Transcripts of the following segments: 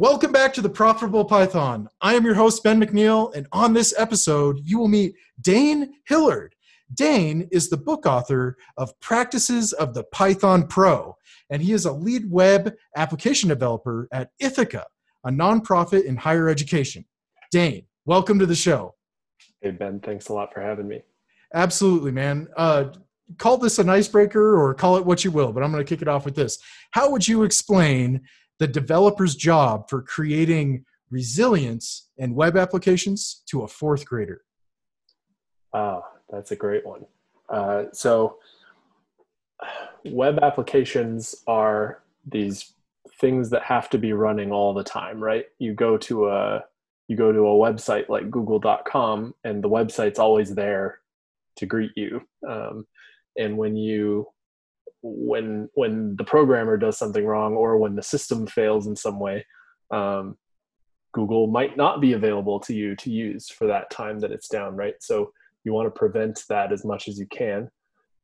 Welcome back to the Profitable Python. I am your host, Ben McNeil, and on this episode, you will meet Dane Hillard. Dane is the book author of Practices of the Python Pro, and he is a lead web application developer at ITHAKA, a nonprofit in higher education. Dane, welcome to the show. Hey, Ben, thanks a lot for having me. Absolutely, man. Uh, call this an icebreaker or call it what you will, but I'm going to kick it off with this. How would you explain the developer's job for creating resilience and web applications to a fourth grader? Oh, that's a great one. Uh, so, web applications are these things that have to be running all the time, right? You go to a you go to a website like google.com and the website's always there to greet you um, and when you when when the programmer does something wrong or when the system fails in some way um, google might not be available to you to use for that time that it's down right? So you want to prevent that as much as you can.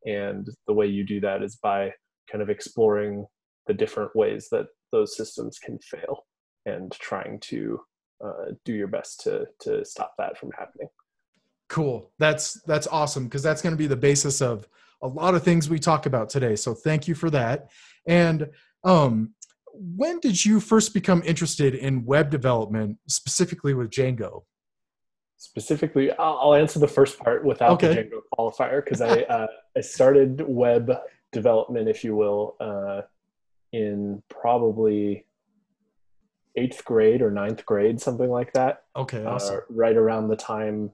And the way you do that is by kind of exploring the different ways that those systems can fail and trying to uh, do your best to to stop that from happening. Cool. That's that's awesome because that's going to be the basis of a lot of things we talk about today. So thank you for that. And um, when did you first become interested in web development, specifically with Django? Specifically, I'll answer the first part without okay. the Django qualifier because I uh, I started web development, if you will, uh, in probably eighth grade or ninth grade, something like that. Okay, uh, awesome. Uh, right around the time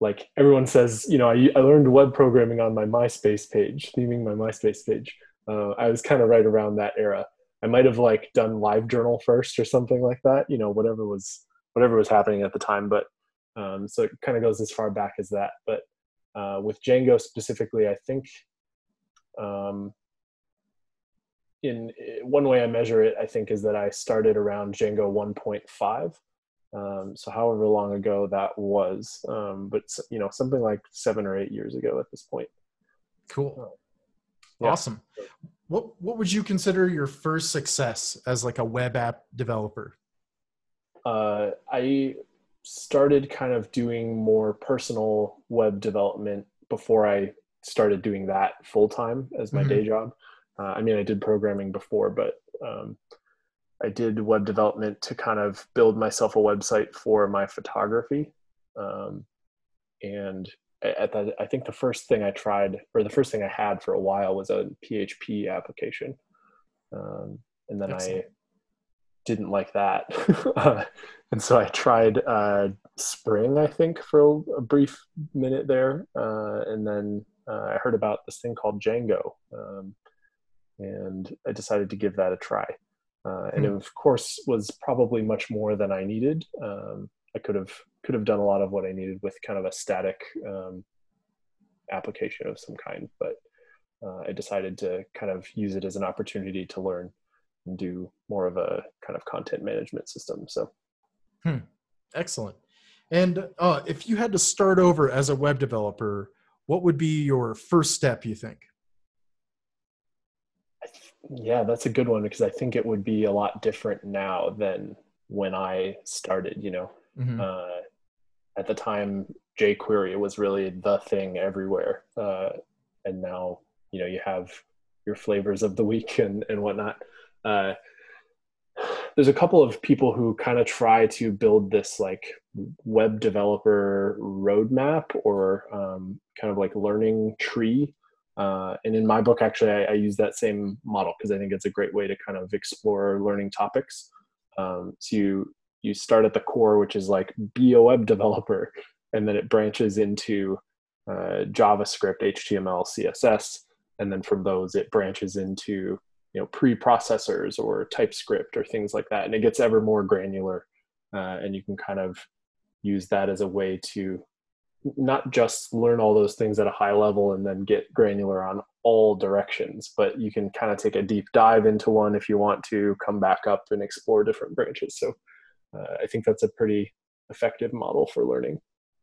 like everyone says, you know, I, I learned web programming on my MySpace page, theming my MySpace page. Uh, I was kind of right around that era. I might have like done LiveJournal first or something like that, you know, whatever was whatever was happening at the time. But um, so it kind of goes as far back as that. But uh, with Django specifically, I think um, in one way I measure it, I think is that I started around Django 1.5. Um, so however long ago that was, um, but you know, something like seven or eight years ago at this point. Cool. Yeah. Awesome. What what would you consider your first success as like a web app developer? Uh, I started kind of doing more personal web development before I started doing that full time as my mm-hmm. day job. Uh, I mean, I did programming before, but um, I did web development to kind of build myself a website for my photography. Um, and at that, I think the first thing I tried, or the first thing I had for a while, was a PHP application. Um, and then Excellent. I didn't like that. uh, and so I tried uh, Spring, I think, for a, a brief minute there. Uh, and then uh, I heard about this thing called Django. Um, and I decided to give that a try. Uh, and mm. of course was probably much more than I needed. Um, I could have could have done a lot of what I needed with kind of a static um, application of some kind, but uh, I decided to kind of use it as an opportunity to learn and do more of a kind of content management system. So, hmm. excellent. And uh, if you had to start over as a web developer, what would be your first step? You think? Yeah, that's a good one because I think it would be a lot different now than when I started. You know, mm-hmm. uh, at the time, jQuery was really the thing everywhere, uh, and now you know you have your flavors of the week and and whatnot. Uh, there's a couple of people who kind of try to build this like web developer roadmap or um, kind of like learning tree uh, and in my book, actually, I, I use that same model because I think it's a great way to kind of explore learning topics. Um, so you you start at the core, which is like be a web developer, and then it branches into uh, JavaScript, HTML, CSS, and then from those it branches into you know preprocessors or TypeScript or things like that, and it gets ever more granular, uh, and you can kind of use that as a way to not just learn all those things at a high level and then get granular on all directions, but you can kind of take a deep dive into one if you want to come back up and explore different branches. So uh, I think that's a pretty effective model for learning.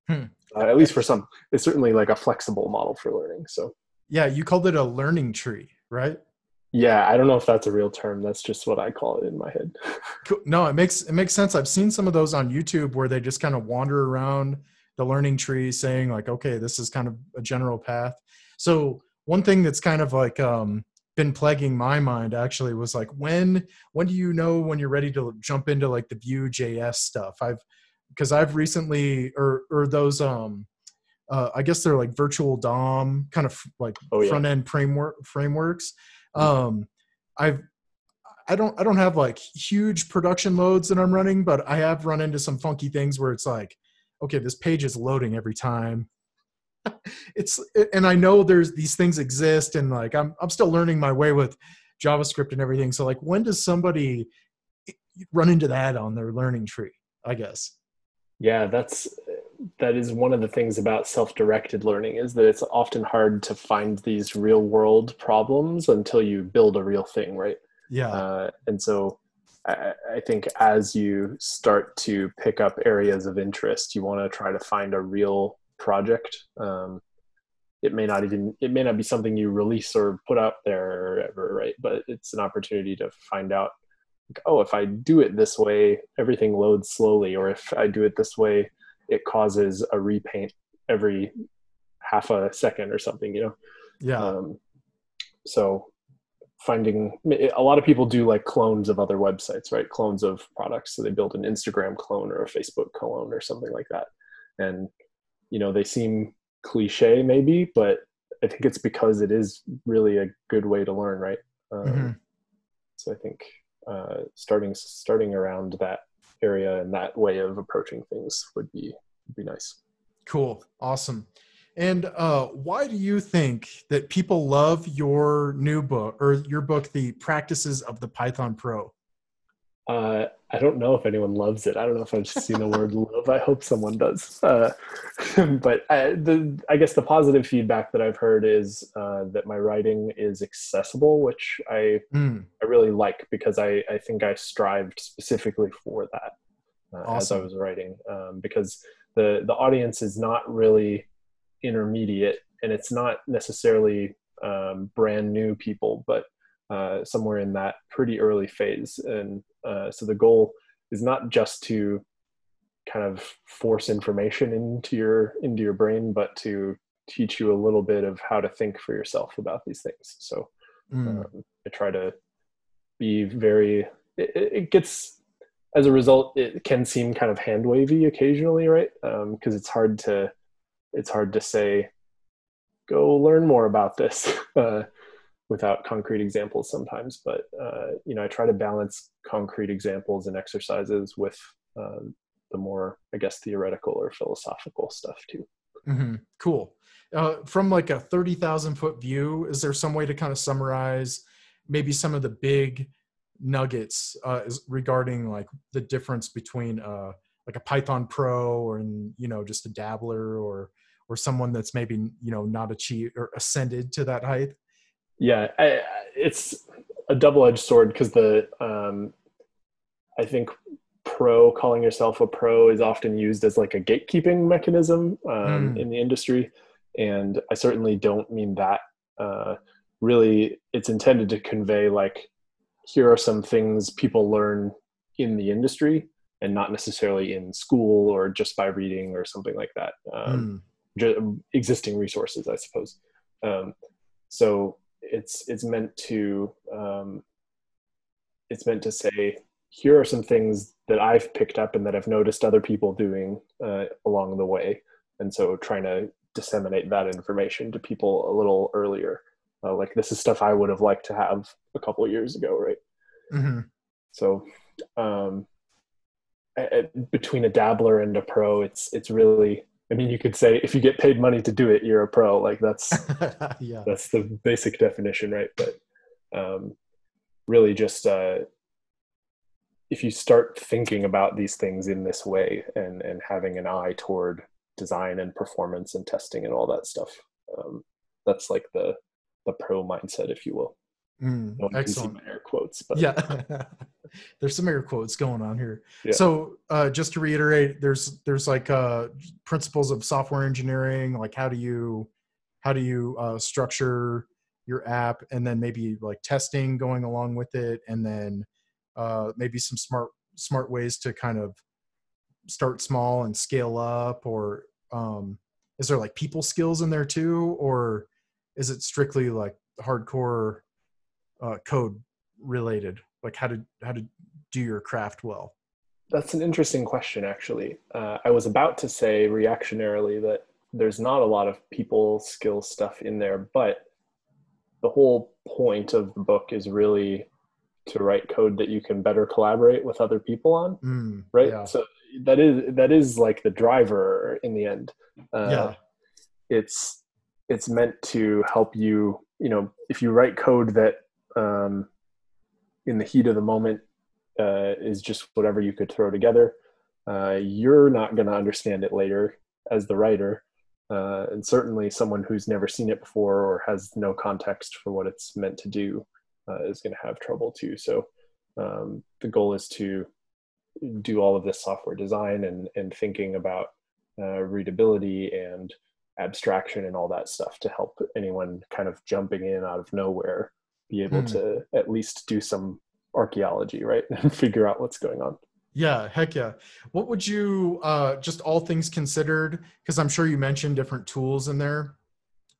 Hmm. Uh, at least for some, it's certainly like a flexible model for learning. So yeah, you called it a learning tree, right? Yeah, I don't know if that's a real term. That's just what I call it in my head. no, it makes it makes sense. I've seen some of those on YouTube where they just kind of wander around the learning tree saying like, okay, this is kind of a general path. So one thing that's kind of like um, been plaguing my mind actually was like when when do you know when you're ready to jump into like the vue js stuff? I've because I've recently or or those um uh, I guess they're like virtual DOM kind of like oh, yeah. front end framework frameworks. Um, I've I don't I don't have like huge production loads that I'm running, but I have run into some funky things where it's like, okay, this page is loading every time. it's and I know there's these things exist, and like I'm I'm still learning my way with JavaScript and everything. So like, when does somebody run into that on their learning tree? I guess. Yeah, that's that is one of the things about self-directed learning is that it's often hard to find these real world problems until you build a real thing right yeah uh, and so I, I, think as you start to pick up areas of interest you want to try to find a real project um, it may not even it may not be something you release or put out there or ever right but it's an opportunity to find out oh if i do it this way everything loads slowly or if i do it this way it causes a repaint every half a second or something, you know? Yeah. Um, so finding a lot of people do like clones of other websites, right? Clones of products. So they build an Instagram clone or a Facebook clone or something like that. And, you know, they seem cliche maybe, but I think it's because it is really a good way to learn, right? Um, mm-hmm. So I think uh, starting starting around that area and that way of approaching things would be would be nice. Cool, awesome. And uh, why do you think that people love your new book or your book, The Practices of the Python Pro? Uh, I don't know if anyone loves it. I don't know if I've seen the word love. I hope someone does. Uh, but I, the, I, guess the positive feedback that I've heard is uh, that my writing is accessible, which I mm. I really like because I, I think I strived specifically for that awesome. Uh, as I was writing um, because the the audience is not really intermediate and it's not necessarily um, brand new people, but uh, somewhere in that pretty early phase. And uh, so the goal is not just to kind of force information into your into your brain, but to teach you a little bit of how to think for yourself about these things. So mm. um, I try to be very. It, it, gets as a result, it can seem kind of hand wavy occasionally, right? Because um, it's hard to it's hard to say, go learn more about this. Uh, without concrete examples sometimes but uh, you know i try to balance concrete examples and exercises with uh, the more i guess theoretical or philosophical stuff too mm-hmm. cool uh, from like a 30000 foot view is there some way to kind of summarize maybe some of the big nuggets uh, regarding like the difference between uh, like a python pro or you know just a dabbler or or someone that's maybe you know not achieved or ascended to that height yeah I, it's a double-edged sword because the um, i think pro calling yourself a pro is often used as like a gatekeeping mechanism um, mm. in the industry and i certainly don't mean that uh, really it's intended to convey like here are some things people learn in the industry and not necessarily in school or just by reading or something like that um, mm. Existing resources i suppose um, so it's it's meant to um, it's meant to say here are some things that I've picked up and that I've noticed other people doing uh, along the way, and so trying to disseminate that information to people a little earlier. Uh, like this is stuff I would have liked to have a couple years ago, right? Mm-hmm. So, um, between a dabbler and a pro, it's it's really I mean, you could say if you get paid money to do it, you're a pro. Like that's yeah. that's the basic definition, right? But um, really, just uh, if you start thinking about these things in this way and and having an eye toward design and performance and testing and all that stuff, um, that's like the the pro mindset, if you will. Mm, no excellent. air quotes, but yeah, there's some air quotes going on here. Yeah. So uh, just to reiterate, there's there's like uh, principles of software engineering, like how do you how do you uh, structure your app and then maybe like testing going along with it and then uh, maybe some smart smart ways to kind of start small and scale up or um, is there like people skills in there too or is it strictly like hardcore uh, code related? Like how to how to do your craft well? That's an interesting question actually. Uh, i was about to say reactionarily that there's not a lot of people skill stuff in there but the whole point of the book is really to write code that you can better collaborate with other people on mm, right? yeah. so that is that is like the driver in the end. Uh, yeah. it's it's meant to help you you know if you write code that um, in the heat of the moment uh, is just whatever you could throw together. Uh, you're not going to understand it later as the writer uh, and certainly someone who's never seen it before or has no context for what it's meant to do uh, is going to have trouble too. So um, the goal is to do all of this software design and, and thinking about uh, readability and abstraction and all that stuff to help anyone kind of jumping in out of nowhere be able mm. to at least do some archaeology right and figure out what's going on. Yeah heck yeah. What would you uh just all things considered because i'm sure you mentioned different tools in there.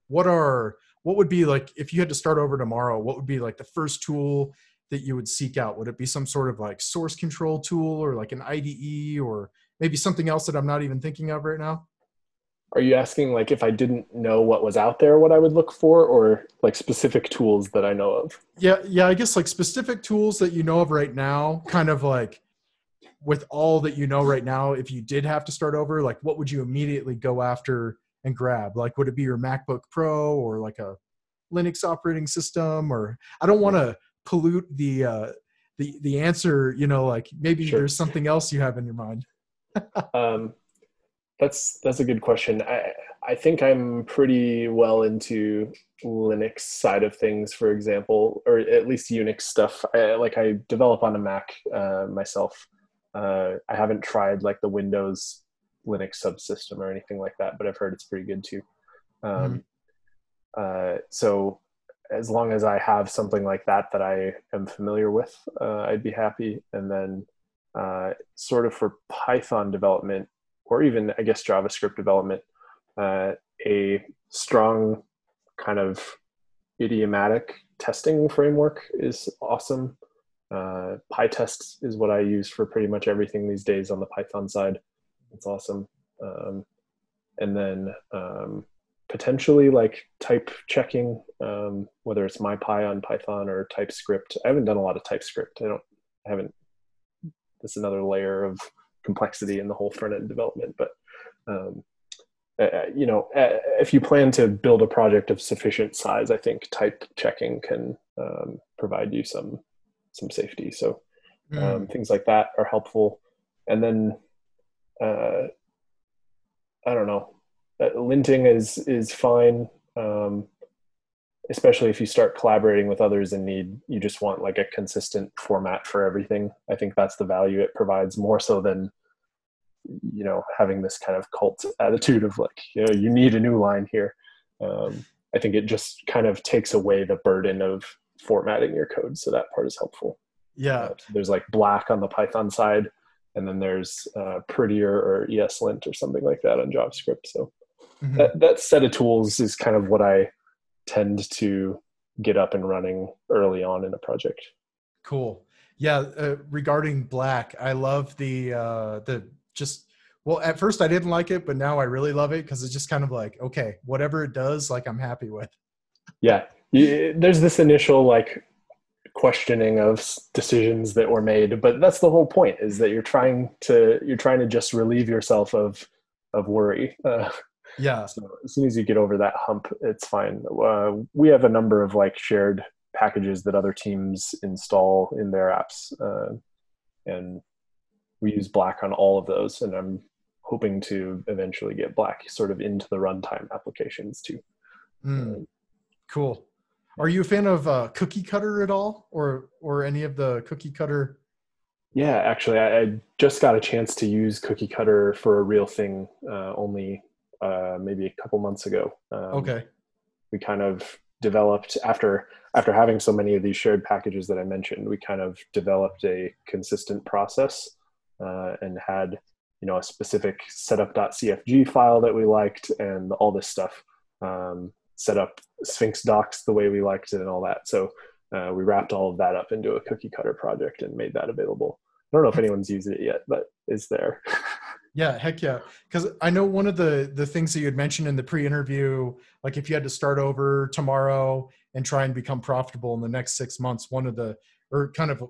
What are what would be like if you had to start over tomorrow what would be like the first tool that you would seek out? Would it be some sort of like source control tool or like an ide or maybe something else that i'm not even thinking of right now are you asking like if i didn't know what was out there what i would look for or like specific tools that i know of? Yeah yeah i guess like specific tools that you know of right now kind of like with all that you know right now if you did have to start over like what would you immediately go after and grab? Like would it be your macbook pro or like a linux operating system? Or i don't want to pollute the uh the the answer you know like maybe sure. there's something else you have in your mind. Um that's that's a good question. I I think I'm pretty well into Linux side of things, for example, or at least Unix stuff. I, like I develop on a Mac uh, myself. Uh, I haven't tried like the Windows Linux subsystem or anything like that, but I've heard it's pretty good too. Um, mm-hmm. uh, so as long as I have something like that that I am familiar with, uh, I'd be happy. And then uh, sort of for Python development, or even I guess JavaScript development, uh, a strong kind of idiomatic testing framework is awesome. Uh, PyTest is what I use for pretty much everything these days on the Python side. It's awesome. Um, and then um, potentially like type checking, um, whether it's MyPy on Python or TypeScript. I haven't done a lot of TypeScript. I don't, I haven't. That's another layer of complexity in the whole front end development. But um, uh, you know, uh, if you plan to build a project of sufficient size, I think type checking can um, provide you some some safety. So um, mm. things like that are helpful. And then uh, I don't know, uh, linting is is fine. Um, especially if you start collaborating with others and need you just want like a consistent format for everything. I think that's the value it provides more so than you know having this kind of cult attitude of like you know you need a new line here. Um, i think it just kind of takes away the burden of formatting your code so that part is helpful. Yeah. Uh, there's like black on the python side and then there's uh, prettier or eslint or something like that on javascript so mm-hmm. that, that set of tools is kind of what i tend to get up and running early on in a project. Cool. Yeah. Uh, regarding black, I love the uh, the just. Well, at first I didn't like it, but now I really love it because it's just kind of like, okay, whatever it does, like I'm happy with. Yeah, there's this initial like questioning of decisions that were made, but that's the whole point: is that you're trying to you're trying to just relieve yourself of of worry. Uh, yeah. So as soon as you get over that hump, it's fine. Uh, we have a number of like shared packages that other teams install in their apps, uh, and we use Black on all of those. And I'm hoping to eventually get Black sort of into the runtime applications too. Mm. Cool. Are you a fan of uh, Cookie Cutter at all, or or any of the Cookie Cutter? Yeah, actually, I, I just got a chance to use Cookie Cutter for a real thing uh, only uh, maybe a couple months ago. Um, okay. We kind of developed after after having so many of these shared packages that I mentioned, we kind of developed a consistent process uh, and had you know a specific setup.cfg file that we liked and all this stuff um, set up sphinx docs the way we liked it and all that so uh, we wrapped all of that up into a cookie cutter project and made that available i don't know if anyone's used it yet but it's there yeah heck yeah. Because i know one of the the things that you had mentioned in the pre-interview like if you had to start over tomorrow and try and become profitable in the next six months one of the or kind of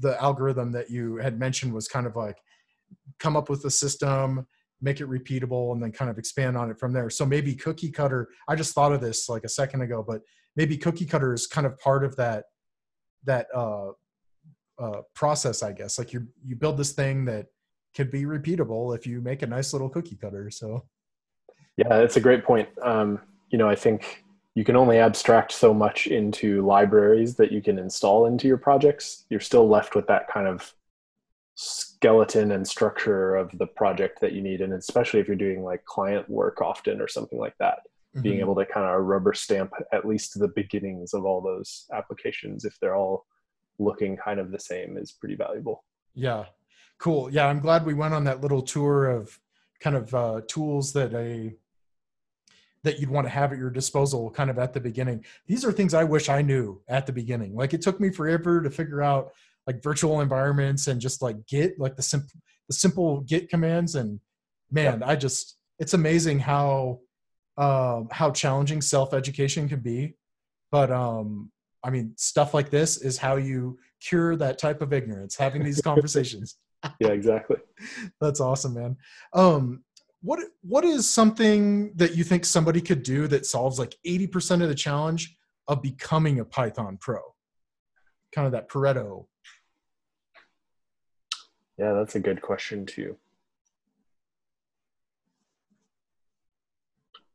the algorithm that you had mentioned was kind of like come up with a system make it repeatable and then kind of expand on it from there. So maybe cookie cutter i just thought of this like a second ago but maybe cookie cutter is kind of part of that that uh, uh, process i guess. Like you you build this thing that could be repeatable if you make a nice little cookie cutter so. Yeah that's a great point. Um, you know i think you can only abstract so much into libraries that you can install into your projects. You're still left with that kind of skeleton and structure of the project that you need and especially if you're doing like client work often or something like that mm-hmm. being able to kind of rubber stamp at least the beginnings of all those applications if they're all looking kind of the same is pretty valuable. Yeah cool. Yeah i'm glad we went on that little tour of kind of uh, tools that a that you'd want to have at your disposal kind of at the beginning. These are things i wish i knew at the beginning. Like it took me forever to figure out like virtual environments and just like git like the simple the simple git commands. And man i just it's amazing how um how challenging self education can be. But um i mean stuff like this is how you cure that type of ignorance having these conversations yeah exactly that's awesome man um what what is something that you think somebody could do that solves like 80% of the challenge of becoming a python pro kind of that pareto yeah, that's a good question too.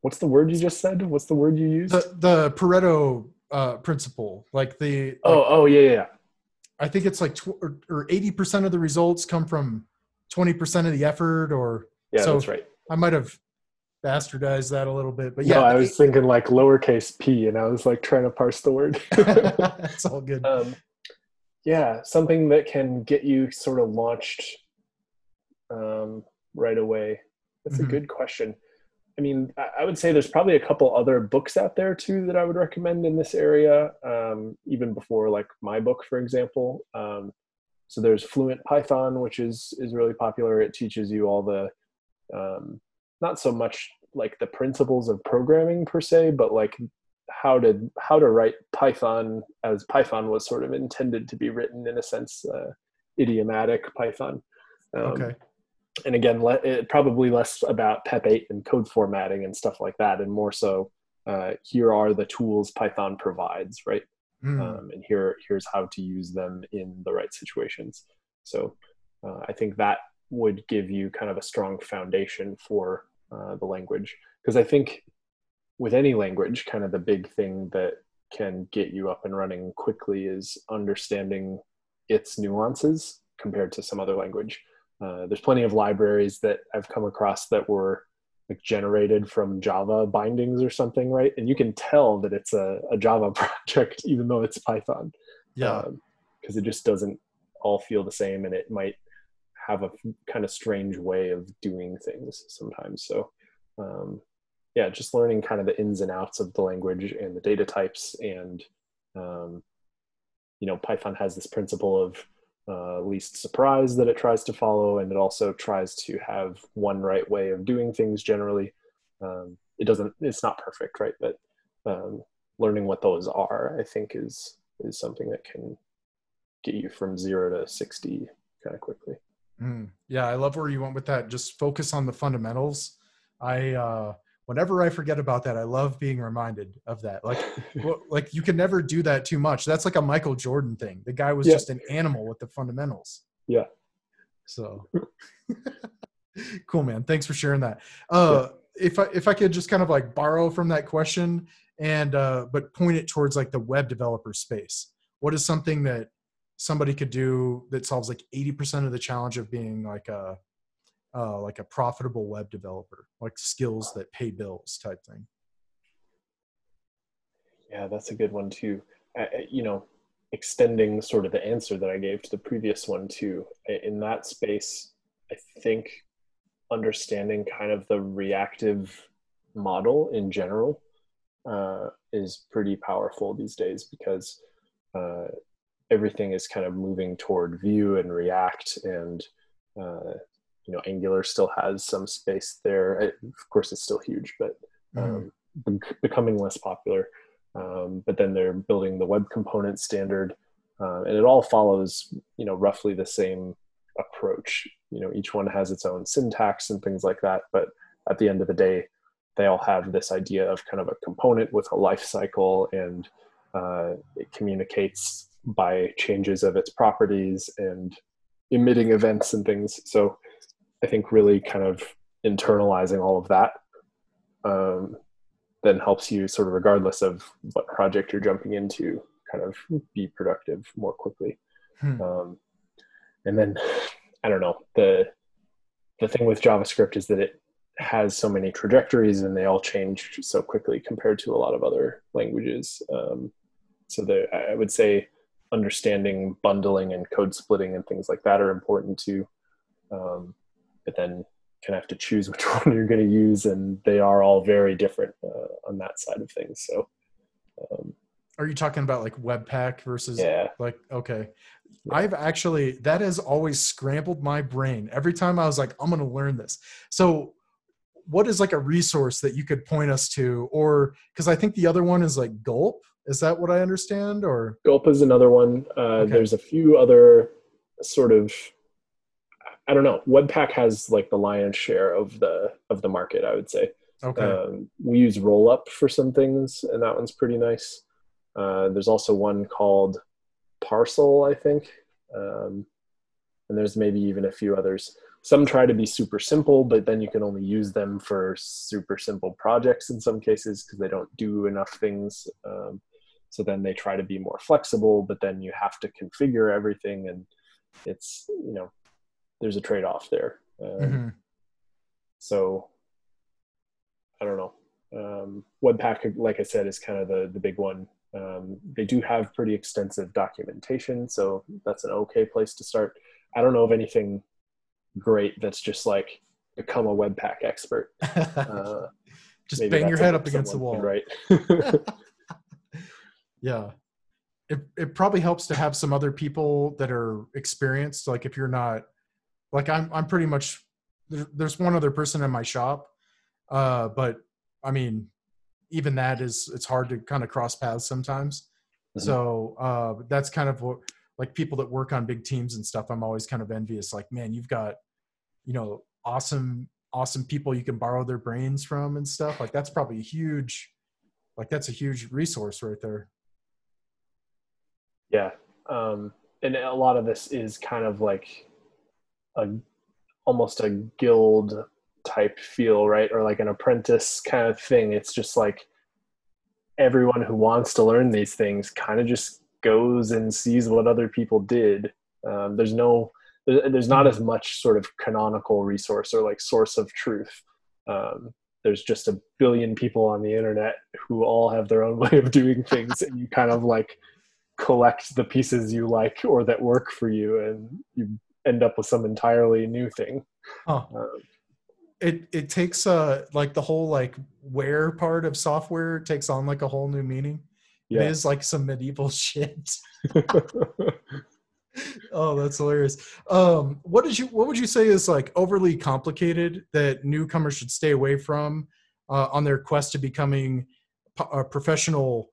What's the word you just said? What's the word you used? The the Pareto uh, principle, like the like, oh oh yeah yeah. I think it's like tw- or eighty percent of the results come from twenty percent of the effort, or yeah, so that's right. I might have bastardized that a little bit, but yeah, no, I was thinking like lowercase p, and I was like trying to parse the word. It's all good. Um, yeah something that can get you sort of launched um, right away that's mm-hmm. a good question i mean i would say there's probably a couple other books out there too that i would recommend in this area um, even before like my book for example um, so there's fluent python which is is really popular it teaches you all the um, not so much like the principles of programming per se but like how to how to write Python as Python was sort of intended to be written in a sense, uh, idiomatic Python. Um, okay. And again, le- it, probably less about PEP 8 and code formatting and stuff like that, and more so, uh, here are the tools Python provides, right? Mm. Um, and here here's how to use them in the right situations. So uh, I think that would give you kind of a strong foundation for uh, the language because I think with any language, kind of the big thing that can get you up and running quickly is understanding its nuances compared to some other language. Uh, there's plenty of libraries that I've come across that were like generated from Java bindings or something, right? And you can tell that it's a, a Java project even though it's Python. Yeah. Because um, it just doesn't all feel the same and it might have a kind of strange way of doing things sometimes. So um, yeah, just learning kind of the ins and outs of the language and the data types. And, um, you know, Python has this principle of uh, least surprise that it tries to follow, and it also tries to have one right way of doing things generally. Um, it doesn't, it's not perfect, right? But um, learning what those are, I think, is is something that can get you from zero to 60 kind of quickly. Mm, yeah, I love where you went with that. Just focus on the fundamentals. I, uh, whenever I forget about that, I love being reminded of that. Like, like you can never do that too much. That's like a Michael Jordan thing. The guy was yeah. just an animal with the fundamentals. Yeah. So cool, man. Thanks for sharing that. Uh, yeah. if I, if I could just kind of like borrow from that question and, uh, but point it towards like the web developer space, what is something that somebody could do that solves like 80% of the challenge of being like a, uh, like a profitable web developer, like skills that pay bills type thing? Yeah, that's a good one too. You know, extending sort of the answer that I gave to the previous one too. In that space, I think understanding kind of the reactive model in general uh, is pretty powerful these days because uh, everything is kind of moving toward Vue and react and uh, you know angular still has some space there. It, of course it's still huge but um, mm. becoming less popular. Um, but then they're building the web component standard uh, and it all follows you know roughly the same approach. You know each one has its own syntax and things like that but at the end of the day they all have this idea of kind of a component with a life cycle and uh, it communicates by changes of its properties and emitting events and things. So i think really kind of internalizing all of that um, then helps you sort of regardless of what project you're jumping into kind of be productive more quickly. Hmm. um, and then i don't know the the thing with javascript is that it has so many trajectories and they all change so quickly compared to a lot of other languages. Um, so the, i would say understanding bundling and code splitting and things like that are important too. Um, but then kind of have to choose which one you're going to use and they are all very different uh, on that side of things so um, are you talking about like webpack versus yeah. like okay yeah. i've actually that has always scrambled my brain every time i was like i'm going to learn this so what is like a resource that you could point us to or because i think the other one is like gulp is that what i understand or gulp is another one uh, okay. there's a few other sort of i don't know. Webpack has like the lion's share of the of the market i would say. Okay. Um, we use rollup for some things and that one's pretty nice. Uh, there's also one called parcel i think. Um, and there's maybe even a few others. Some try to be super simple but then you can only use them for super simple projects in some cases because they don't do enough things. Um, so then they try to be more flexible but then you have to configure everything and it's you know there's a trade-off there um, mm-hmm. so i don't know um, webpack like i said is kind of the, the big one um, they do have pretty extensive documentation so that's an okay place to start i don't know of anything great that's just like become a webpack expert. Uh, just bang your head up against the wall. Right. yeah. It, it probably helps to have some other people that are experienced. Like if you're not like I'm, I'm pretty much, there's one other person in my shop. Uh, but I mean, even that is, it's hard to kind of cross paths sometimes. Mm-hmm. So, uh, that's kind of what, like people that work on big teams and stuff i'm always kind of envious like man you've got you know awesome awesome people you can borrow their brains from and stuff like that's probably a huge like that's a huge resource right there yeah um and a lot of this is kind of like a almost a guild type feel right or like an apprentice kind of thing it's just like everyone who wants to learn these things kind of just goes and sees what other people did. Um, there's no, there's not as much sort of canonical resource or like source of truth. Um, there's just a billion people on the internet who all have their own way of doing things, and you kind of like collect the pieces you like or that work for you, and you end up with some entirely new thing. Huh. Um, it it takes uh like the whole like ware part of software takes on like a whole new meaning yeah. It is like some medieval shit. oh, that's hilarious. Um, what did you? What would you say is like overly complicated that newcomers should stay away from uh, on their quest to becoming a professional?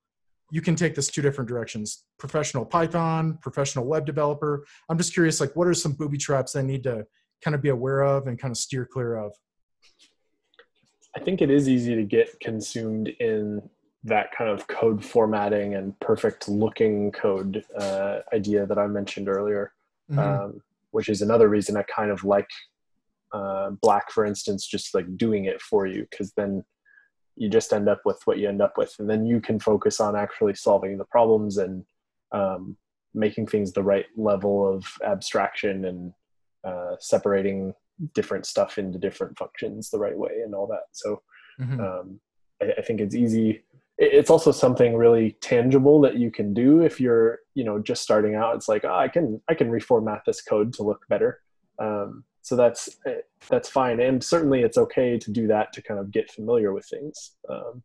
You can take this two different directions: professional Python, professional web developer. I'm just curious, like, what are some booby traps they need to kind of be aware of and kind of steer clear of? I think it is easy to get consumed in that kind of code formatting and perfect looking code uh, idea that I mentioned earlier, mm-hmm. um, which is another reason I kind of like uh, Black, for instance, just like doing it for you, because then you just end up with what you end up with, and then you can focus on actually solving the problems and um, making things the right level of abstraction and uh, separating different stuff into different functions the right way and all that. So mm-hmm. um, I, I think it's easy it's also something really tangible that you can do if you're you know just starting out it's like oh, i can i can reformat this code to look better um, so that's that's fine. And certainly it's okay to do that to kind of get familiar with things. Um,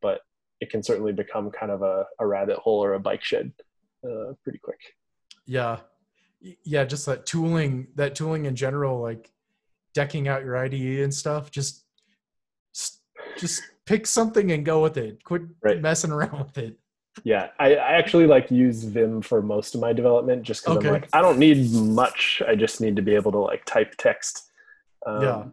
but it can certainly become kind of a, a rabbit hole or a bike shed uh, pretty quick. Yeah. Yeah just that tooling that tooling in general like decking out your ide and stuff just just pick something and go with it. Quit right. messing around with it yeah I, I, actually like use vim for most of my development just because okay. i'm like i don't need much i just need to be able to like type text. Um, yeah.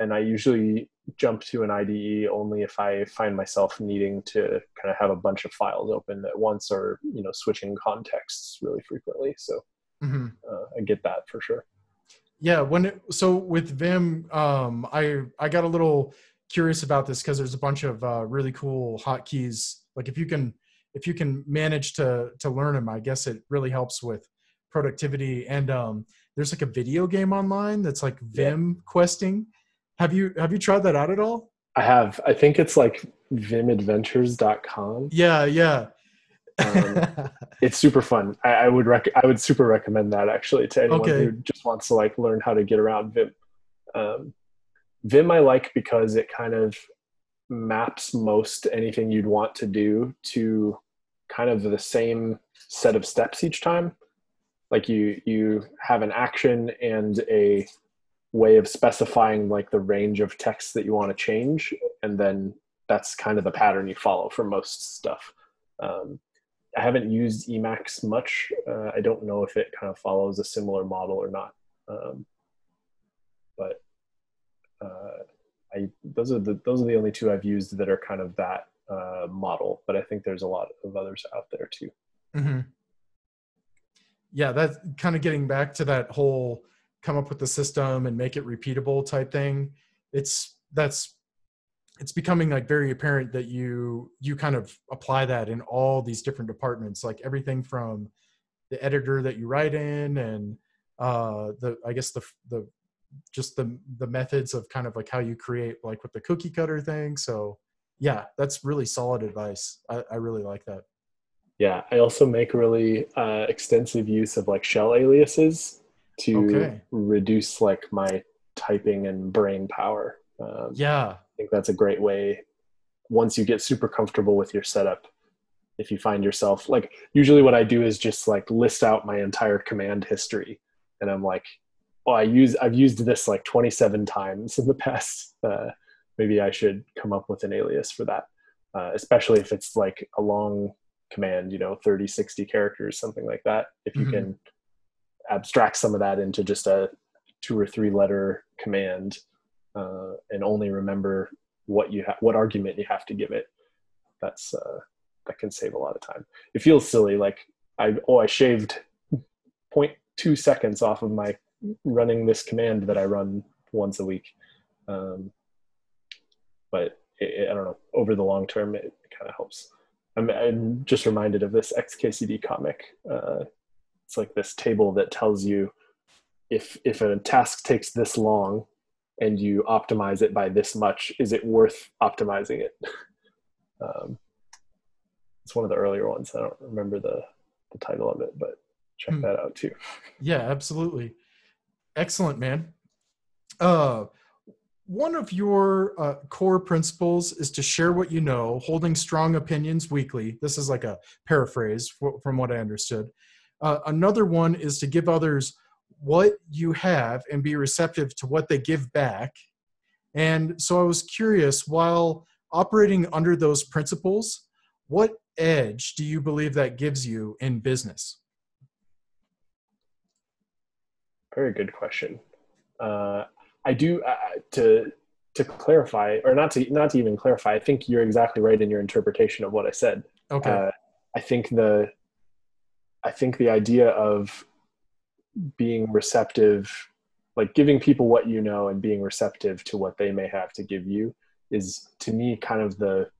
and i usually jump to an ide only if i find myself needing to kind of have a bunch of files open at once or you know switching contexts really frequently. So mm-hmm. uh, i get that for sure. Yeah when it, so with vim um i i got a little curious about this because there's a bunch of uh, really cool hotkeys. Like if you can if you can manage to to learn them i guess it really helps with productivity and um there's like a video game online that's like vim yeah. questing. Have you have you tried that out at all? I have. I think it's like vimadventures.com yeah yeah. Um, it's super fun. I, I, would rec- i would super recommend that actually to anyone okay. who just wants to like learn how to get around vim. Um, vim i like because it kind of maps most anything you'd want to do to kind of the same set of steps each time. Like you you have an action and a way of specifying like the range of text that you want to change and then that's kind of the pattern you follow for most stuff. Um, i haven't used emacs much. Uh, i don't know if it kind of follows a similar model or not. Um, but uh, I those are the those are the only two I've used that are kind of that uh, model, but I think there's a lot of others out there too. Mm-hmm. Yeah, that's kind of getting back to that whole come up with the system and make it repeatable type thing. It's that's it's becoming like very apparent that you you kind of apply that in all these different departments, like everything from the editor that you write in and uh the i guess the the just the the methods of kind of like how you create like with the cookie cutter thing so yeah that's really solid advice i, I really like that yeah i also make really uh, extensive use of like shell aliases to okay. reduce like my typing and brain power um, yeah i think that's a great way once you get super comfortable with your setup if you find yourself like usually what i do is just like list out my entire command history and i'm like oh, I use I've used this like 27 times in the past. Uh, maybe I should come up with an alias for that, uh, especially if it's like a long command, you know, 30, 60 characters, something like that. If you mm-hmm. can abstract some of that into just a two or three letter command uh, and only remember what you have, what argument you have to give it, that's uh, that can save a lot of time. It feels silly, like I oh I shaved 0.2 seconds off of my running this command that I run once a week. Um, but it, it, I don't know, over the long term, it kind of helps. I'm, I'm, just reminded of this XKCD comic. Uh, it's like this table that tells you if if a task takes this long and you optimize it by this much, is it worth optimizing it? um, it's one of the earlier ones. I don't remember the the title of it, but check hmm. that out too. Yeah, absolutely. Excellent, man. Uh, one of your uh, core principles is to share what you know, holding strong opinions weakly. This is like a paraphrase from what I understood. Uh, another one is to give others what you have and be receptive to what they give back. And so I was curious, while operating under those principles, what edge do you believe that gives you in business? Very good question. Uh, I do uh, to to clarify, or not to not to even clarify. I think you're exactly right in your interpretation of what I said. Okay. Uh, I think the I think the idea of being receptive, like giving people what you know and being receptive to what they may have to give you, is to me kind of the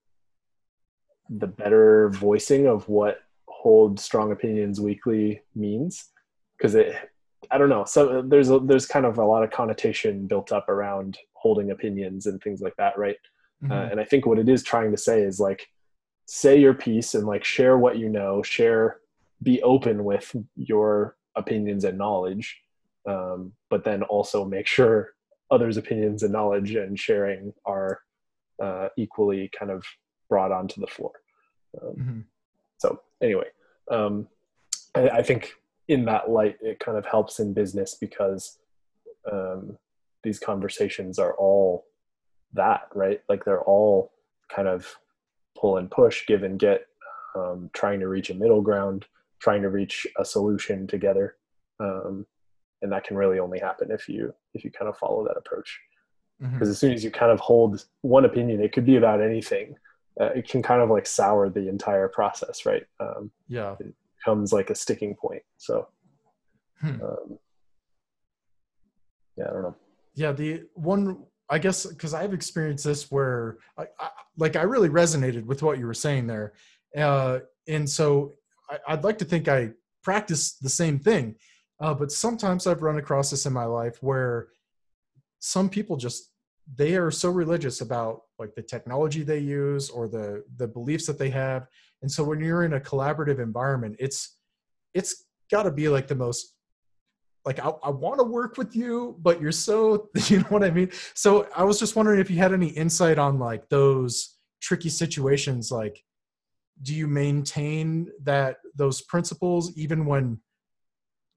the better voicing of what hold strong opinions weakly means because it I don't know. So there's a, there's kind of a lot of connotation built up around holding opinions and things like that, right? Mm-hmm. Uh, and I think what it is trying to say is like say your piece and like share what you know share be open with your opinions and knowledge um, but then also make sure others opinions and knowledge and sharing are uh, equally kind of brought onto the floor um, mm-hmm. so anyway um, I, I, think in that light it kind of helps in business because um, these conversations are all that right? Like they're all kind of pull and push give and get um, trying to reach a middle ground trying to reach a solution together um, and that can really only happen if you if you kind of follow that approach. Because mm-hmm. as soon as you kind of hold one opinion it could be about anything. Uh, it can kind of like sour the entire process right? Um, yeah becomes like a sticking point. So hmm. um, yeah i don't know. Yeah the one i guess because i've experienced this where I, I, like i really resonated with what you were saying there. Uh, and so I, i'd like to think i practice the same thing. Uh, but sometimes I've run across this in my life where some people just they are so religious about like the technology they use or the the beliefs that they have and so when you're in a collaborative environment it's it's got to be like the most like i, I want to work with you but you're so you know what i mean? So i was just wondering if you had any insight on like those tricky situations like do you maintain that those principles even when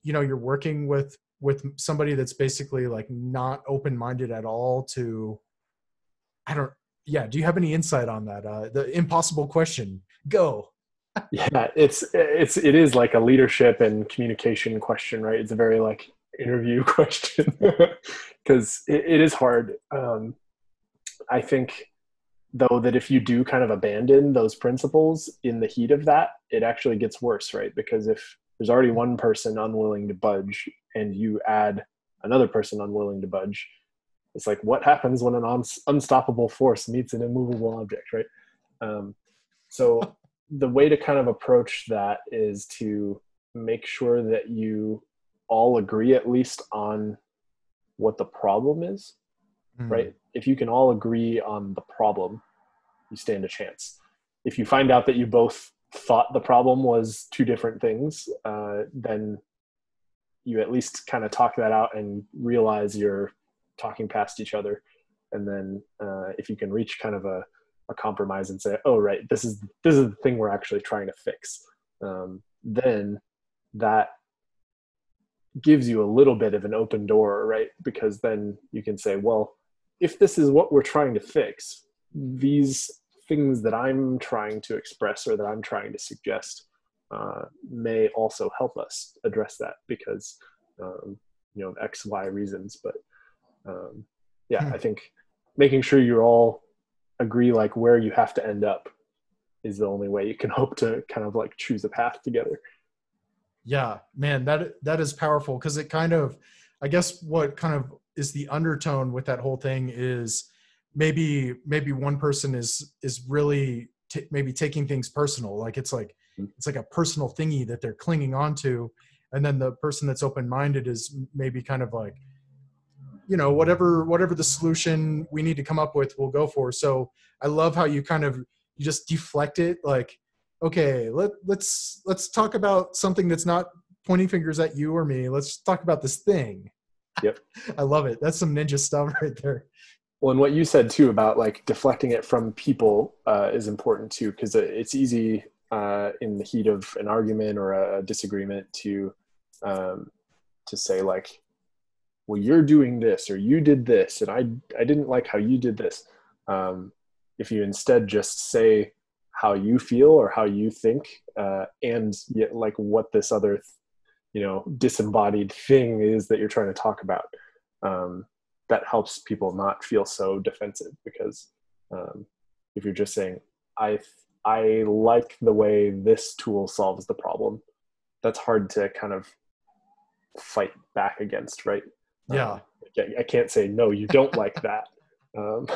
you know you're working with with somebody that's basically like not open minded at all to i don't yeah do you have any insight on that? Uh the impossible question go. Yeah it's it's it is like a leadership and communication question right? It's a very like interview question. Because it, it is hard. Um i think though that if you do kind of abandon those principles in the heat of that it actually gets worse right? Because if there's already one person unwilling to budge and you add another person unwilling to budge it's like what happens when an un- unstoppable force meets an immovable object right? Um, so the way to kind of approach that is to make sure that you all agree at least on what the problem is mm. right if you can all agree on the problem you stand a chance if you find out that you both thought the problem was two different things, uh, then you at least kind of talk that out and realize you're talking past each other. And then uh, if you can reach kind of a, a, compromise and say, "Oh, right, this is this is the thing we're actually trying to fix," um, then that gives you a little bit of an open door, right? Because then you can say, "Well, if this is what we're trying to fix, these things that I'm trying to express or that I'm trying to suggest uh, may also help us address that because um, you know X Y reasons. But um, yeah, hmm. I think making sure you're all agree like where you have to end up is the only way you can hope to kind of like choose a path together. Yeah, man, that that is powerful because it kind of, I guess, what kind of is the undertone with that whole thing is maybe maybe one person is is really t- maybe taking things personal like it's like mm-hmm. it's like a personal thingy that they're clinging on to and then the person that's open minded is maybe kind of like you know whatever whatever the solution we need to come up with we'll go for. So i love how you kind of you just deflect it like okay let let's let's talk about something that's not pointing fingers at you or me. Let's talk about this thing. Yep. I love it. That's some ninja stuff right there. Well, and what you said too about like deflecting it from people uh, is important too, because it's easy uh, in the heat of an argument or a disagreement to um, to say like, "Well, you're doing this, or you did this, and I I didn't like how you did this." Um, if you instead just say how you feel or how you think, uh, and yet like what this other, you know, disembodied thing is that you're trying to talk about. Um, that helps people not feel so defensive because um, if you're just saying i i like the way this tool solves the problem that's hard to kind of fight back against right yeah. Um, I can't say no you don't like that. Um,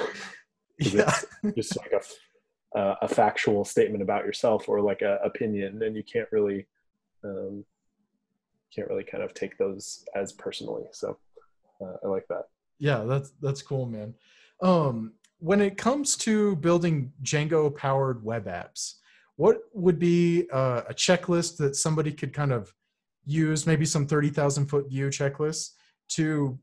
yeah. just like a, uh, a factual statement about yourself or like a opinion and you can't really um, can't really kind of take those as personally. So uh, i like that. Yeah that's that's cool man. Um when it comes to building django powered web apps what would be uh, a checklist that somebody could kind of use, maybe some 30,000 foot view checklists to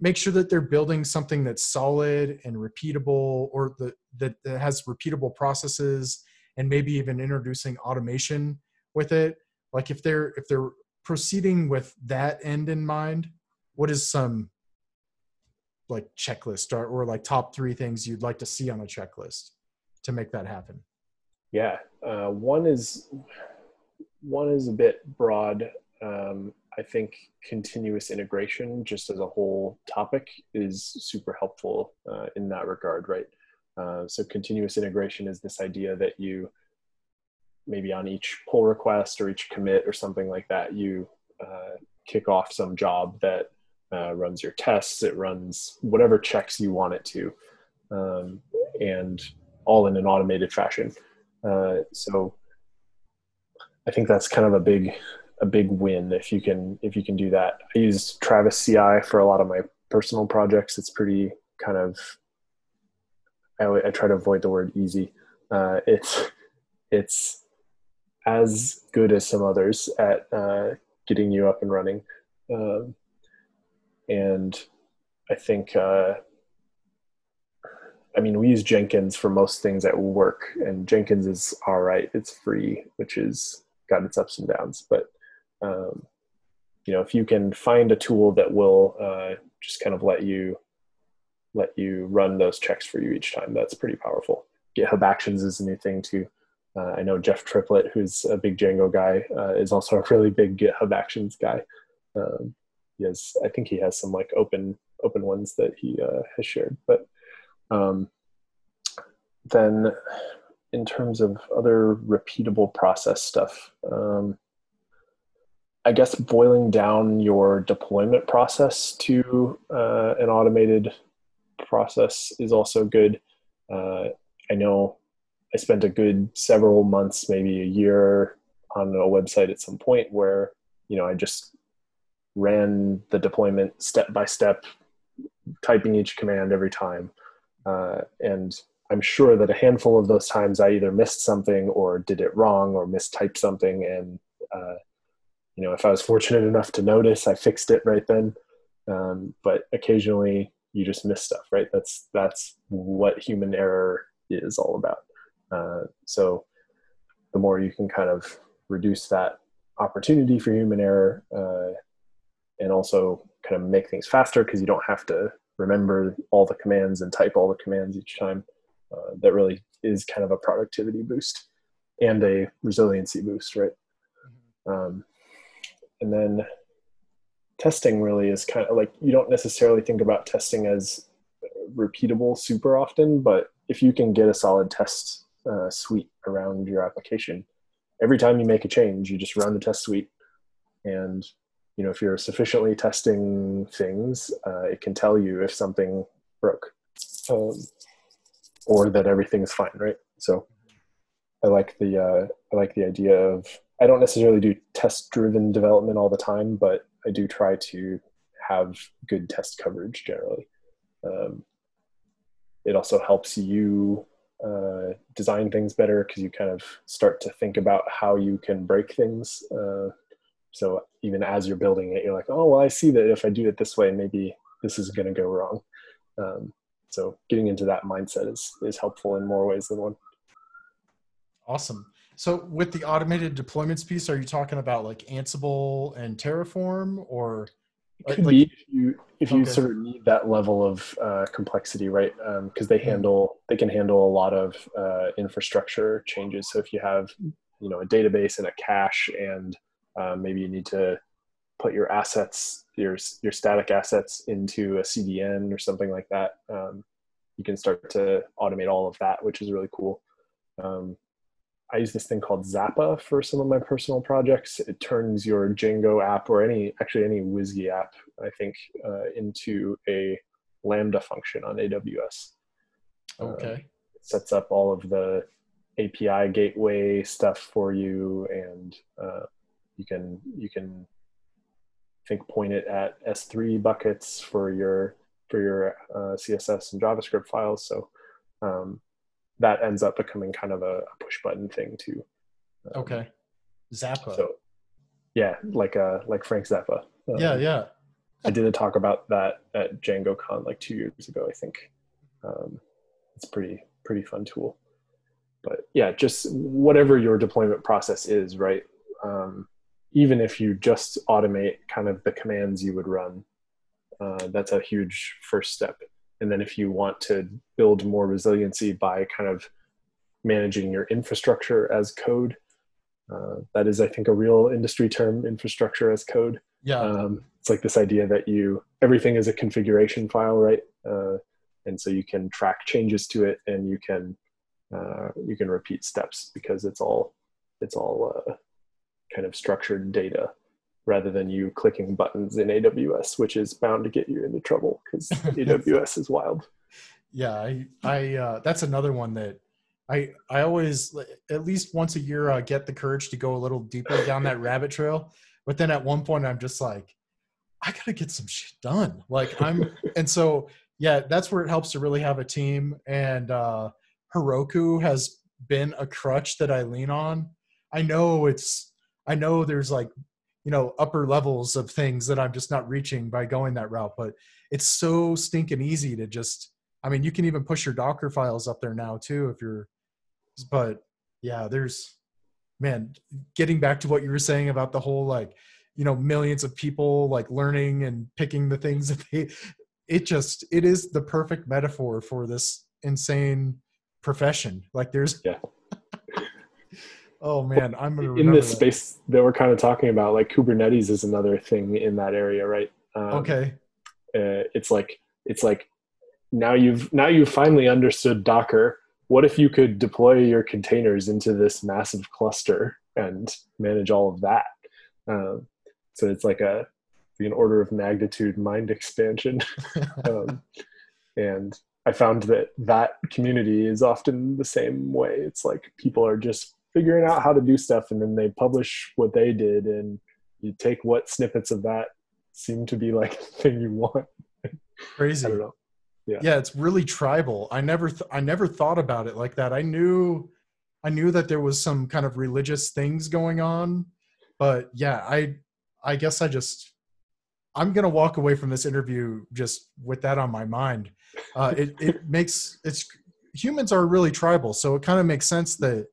make sure that they're building something that's solid and repeatable or the, that, that has repeatable processes and maybe even introducing automation with it. Like if they're if they're proceeding with that end in mind what is some like checklist or, or like top three things you'd like to see on a checklist to make that happen? Yeah uh, one is one is a bit broad um, i think continuous integration just as a whole topic is super helpful uh, in that regard right uh, so continuous integration is this idea that you maybe on each pull request or each commit or something like that you uh, kick off some job that uh, runs your tests, it runs whatever checks you want it to, um, and all in an automated fashion. Uh, so I think that's kind of a big a big win if you can if you can do that. I use Travis CI for a lot of my personal projects. It's pretty kind of I, I try to avoid the word easy. Uh, it's it's as good as some others at uh, getting you up and running. Um, and I think, uh, I mean, we use Jenkins for most things at work, and Jenkins is all right. It's free, which is got its ups and downs. But um, you know, if you can find a tool that will uh, just kind of let you let you run those checks for you each time, that's pretty powerful. GitHub Actions is a new thing too. Uh, I know Jeff Triplett, who's a big Django guy, uh, is also a really big GitHub Actions guy. Um, he has i think he has some like open open ones that he uh, has shared but um, then in terms of other repeatable process stuff um, i guess boiling down your deployment process to uh, an automated process is also good uh, i know i spent a good several months maybe a year on a website at some point where you know i just ran the deployment step by step, typing each command every time. Uh, and I'm sure that a handful of those times I either missed something or did it wrong or mistyped something. And, uh, you know, if I was fortunate enough to notice, I fixed it right then. Um, but occasionally you just miss stuff, right? That's, that's what human error is all about. Uh, so the more you can kind of reduce that opportunity for human error, uh, and also kind of make things faster because you don't have to remember all the commands and type all the commands each time. Uh, that really is kind of a productivity boost and a resiliency boost, right? Mm-hmm. Um, and then testing really is kind of like you don't necessarily think about testing as repeatable super often, but if you can get a solid test uh, suite around your application, every time you make a change, you just run the test suite. And you know if you're sufficiently testing things uh, it can tell you if something broke um, or that everything is fine right? So i like the uh, i like the idea of i don't necessarily do test driven development all the time but i do try to have good test coverage generally um, it also helps you uh, design things better because you kind of start to think about how you can break things uh, so even as you're building it, you're like, oh, well, I see that if I do it this way, maybe this is going to go wrong. Um, so getting into that mindset is is helpful in more ways than one. Awesome. So with the automated deployments piece, are you talking about like Ansible and Terraform, or it could like, be if you if you okay. sort of need that level of uh, complexity, right? Because um, they handle they can handle a lot of uh, infrastructure changes. So if you have you know a database and a cache and um, maybe you need to put your assets, your your static assets into a CDN or something like that. Um, you can start to automate all of that, which is really cool. Um, I use this thing called Zappa for some of my personal projects. It turns your Django app or any actually any WSGI app, I think, uh, into a Lambda function on AWS. Okay. Um, it sets up all of the API gateway stuff for you and uh, you can you can think point it at S3 buckets for your for your uh, CSS and JavaScript files. So um, that ends up becoming kind of a, push button thing too. Um, okay, Zappa. So yeah, like uh like Frank Zappa. Um, yeah, yeah. I did a talk about that at DjangoCon like two years ago, I think. Um, it's pretty pretty fun tool. But yeah, just whatever your deployment process is, right? Um, even if you just automate kind of the commands you would run, uh, that's a huge first step. And then if you want to build more resiliency by kind of managing your infrastructure as code, uh, that is, I think, a real industry term, infrastructure as code. Yeah. Um, it's like this idea that you everything is a configuration file, right? Uh, and so you can track changes to it, and you can uh, you can repeat steps because it's all it's all uh, kind of structured data rather than you clicking buttons in AWS, which is bound to get you into trouble because AWS is wild. Yeah, I, I uh, that's another one that I I always at least once a year uh, get the courage to go a little deeper down that rabbit trail, but then at one point I'm just like, I gotta get some shit done. Like I'm, and so yeah, that's where it helps to really have a team. And uh, Heroku has been a crutch that I lean on. I know it's, I know there's like you know upper levels of things that i'm just not reaching by going that route but it's so stinking easy to just i mean you can even push your docker files up there now too if you're but yeah there's man getting back to what you were saying about the whole like you know millions of people like learning and picking the things that they it just it is the perfect metaphor for this insane profession. Like there's yeah Oh man, I'm gonna in this that. space that we're kind of talking about. Like Kubernetes is another thing in that area, right? Um, okay. Uh, it's like it's like now you've now you've finally understood Docker. What if you could deploy your containers into this massive cluster and manage all of that? Um, so it's like a an order of magnitude mind expansion. um, and I found that that community is often the same way. It's like people are just figuring out how to do stuff and then they publish what they did and you take what snippets of that seem to be like the thing you want. Crazy. I don't know. yeah. Yeah it's really tribal. I never th- i never thought about it like that. I knew i knew that there was some kind of religious things going on but yeah i i guess i just i'm gonna walk away from this interview just with that on my mind. Uh, it, it makes it's humans are really tribal so it kind of makes sense that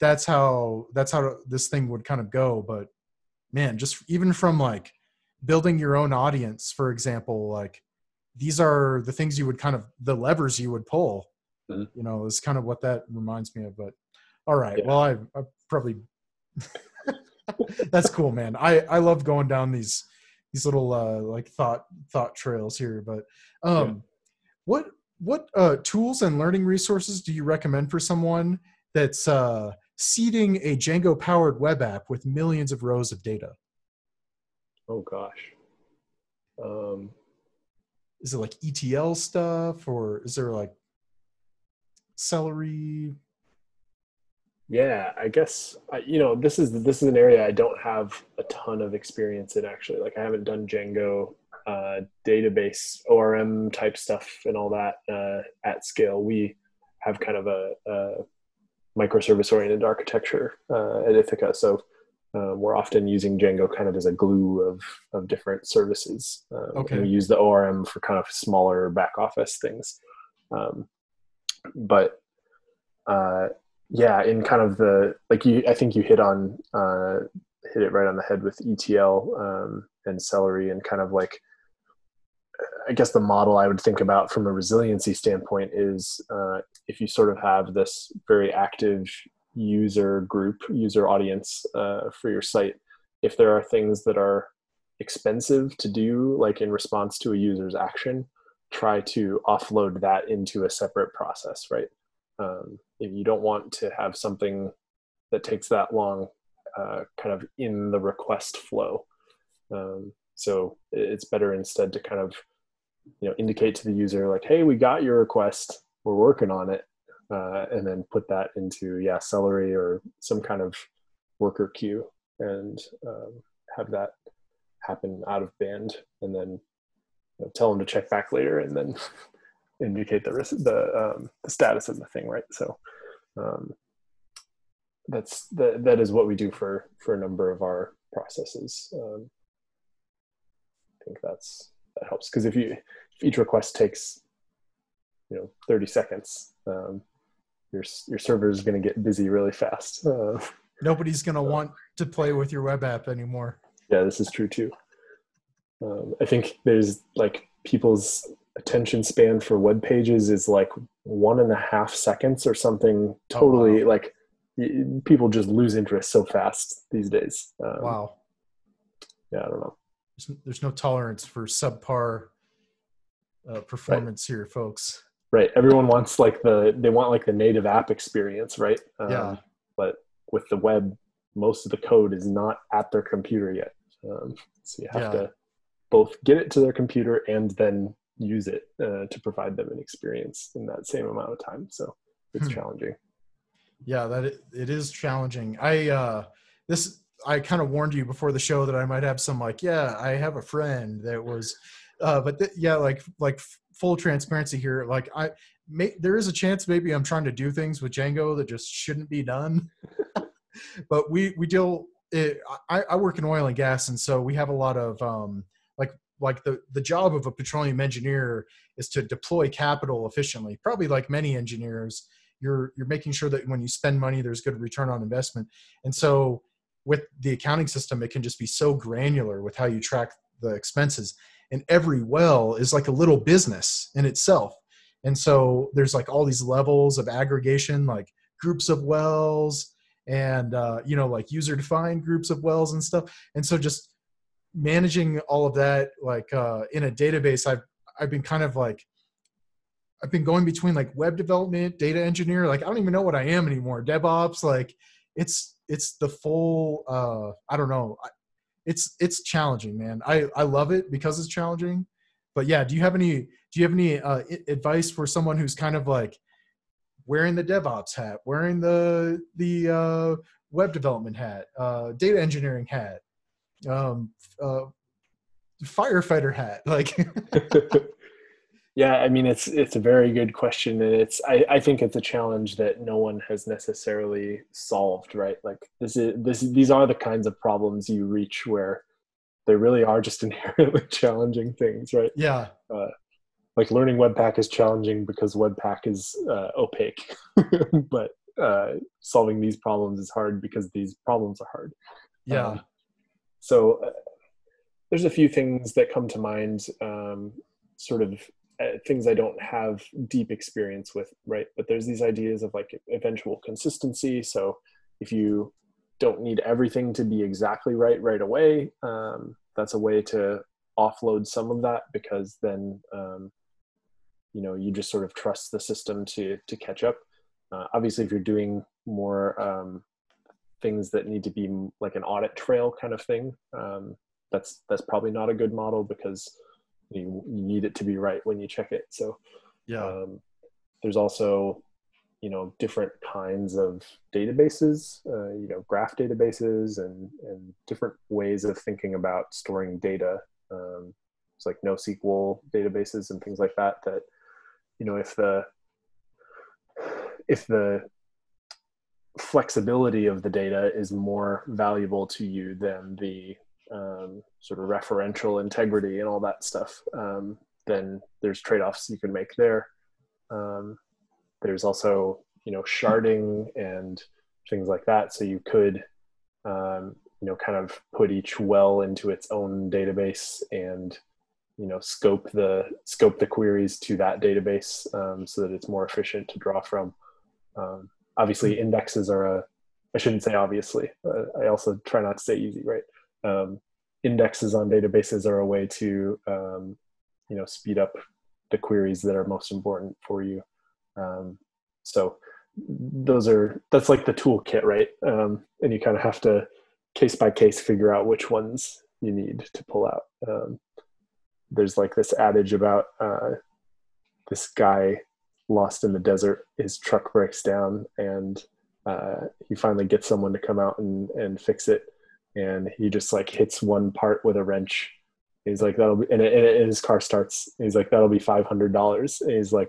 that's how that's how this thing would kind of go but man just even from like building your own audience for example like these are the things you would kind of the levers you would pull mm-hmm. you know is kind of what that reminds me of but all right yeah. well i, I probably that's cool man i i love going down these these little uh like thought thought trails here but um yeah. what what uh tools and learning resources do you recommend for someone that's uh, seeding a Django powered web app with millions of rows of data? Oh gosh. Um, is it like ETL stuff or is there like celery? Yeah, I guess you know this is this is an area I don't have a ton of experience in actually. Like I haven't done Django uh, database ORM type stuff and all that uh, at scale. We have kind of a, a microservice oriented architecture uh, at ITHAKA. So um, we're often using Django kind of as a glue of, of different services. Um, okay. We use the ORM for kind of smaller back office things. Um, but uh, yeah, in kind of the, like you, I think you hit on, uh, hit it right on the head with ETL um, and Celery and kind of like, I guess the model I would think about from a resiliency standpoint is uh, if you sort of have this very active user group, user audience uh, for your site, if there are things that are expensive to do, like in response to a user's action, try to offload that into a separate process, right? Um, if you don't want to have something that takes that long uh, kind of in the request flow. Um, so it's better instead to kind of you know indicate to the user like hey we got your request we're working on it uh, and then put that into yeah celery or some kind of worker queue and um, have that happen out of band and then you know, tell them to check back later and then indicate the risk, the um, the status of the thing, right? So um, that's that that is what we do for for a number of our processes. Um, I think that's that helps because if you if each request takes you know 30 seconds, um, your your server is going to get busy really fast. Uh, Nobody's going to want to play with your web app anymore. Yeah, this is true too. Um, I think there's like people's attention span for web pages is like one and a half seconds or something totally oh, wow. like people just lose interest so fast these days um, wow yeah i don't know there's, there's no tolerance for subpar uh, performance right. here folks right everyone wants like the they want like the native app experience right um, yeah but with the web most of the code is not at their computer yet um, so you have yeah. to both get it to their computer and then use it uh, to provide them an experience in that same amount of time. So it's hmm. challenging. Yeah, that it, it is challenging. I uh, this I kind of warned you before the show that I might have some like, yeah, I have a friend that was, uh, but th- yeah, like like full transparency here. Like I, may, there is a chance maybe I'm trying to do things with Django that just shouldn't be done. but we we deal. It, I, I work in oil and gas, and so we have a lot of um, like like the the job of a petroleum engineer is to deploy capital efficiently probably like many engineers you're you're making sure that when you spend money there's good return on investment and so with the accounting system it can just be so granular with how you track the expenses. And every well is like a little business in itself. And so there's like all these levels of aggregation like groups of wells and uh, you know like user defined groups of wells and stuff. And so just managing all of that like uh, in a database i've i've been kind of like i've been going between like web development data engineer like i don't even know what i am anymore devops like it's it's the full uh i don't know it's it's challenging man. I i love it because it's challenging but yeah do you have any do you have any uh, advice for someone who's kind of like wearing the devops hat wearing the the uh, web development hat uh, data engineering hat um, uh, firefighter hat like yeah i mean it's it's a very good question and it's I, I think it's a challenge that no one has necessarily solved right? Like this is this these are the kinds of problems you reach where they really are just inherently challenging things right? Yeah. Uh, like learning webpack is challenging because webpack is uh, opaque but uh, solving these problems is hard because these problems are hard. Yeah. Um, so uh, there's a few things that come to mind, um, sort of things I don't have deep experience with, right? But there's these ideas of like eventual consistency. So if you don't need everything to be exactly right right away, um, that's a way to offload some of that because then um, you know you just sort of trust the system to to catch up. Uh, obviously, if you're doing more um, things that need to be like an audit trail kind of thing um, that's that's probably not a good model because you, you need it to be right when you check it. So yeah. um, there's also you know different kinds of databases uh, you know graph databases and and different ways of thinking about storing data. Um, it's like NoSQL databases and things like that that you know if the if the flexibility of the data is more valuable to you than the um, sort of referential integrity and all that stuff, um, then there's trade-offs you can make there. Um, there's also, you know, sharding and things like that. So you could, um, you know, kind of put each well into its own database and, you know, scope the scope the queries to that database um, so that it's more efficient to draw from. Um, obviously indexes are a i shouldn't say obviously i also try not to say easy right um, indexes on databases are a way to um, you know speed up the queries that are most important for you um, so those are that's like the toolkit right um, and you kind of have to case by case figure out which ones you need to pull out um, there's like this adage about uh, this guy lost in the desert. His truck breaks down, and uh, he finally gets someone to come out and, and fix it. And he just like hits one part with a wrench, He's like, that'll be, and, it, and his car starts. He's like, that'll be five hundred dollars. He's like,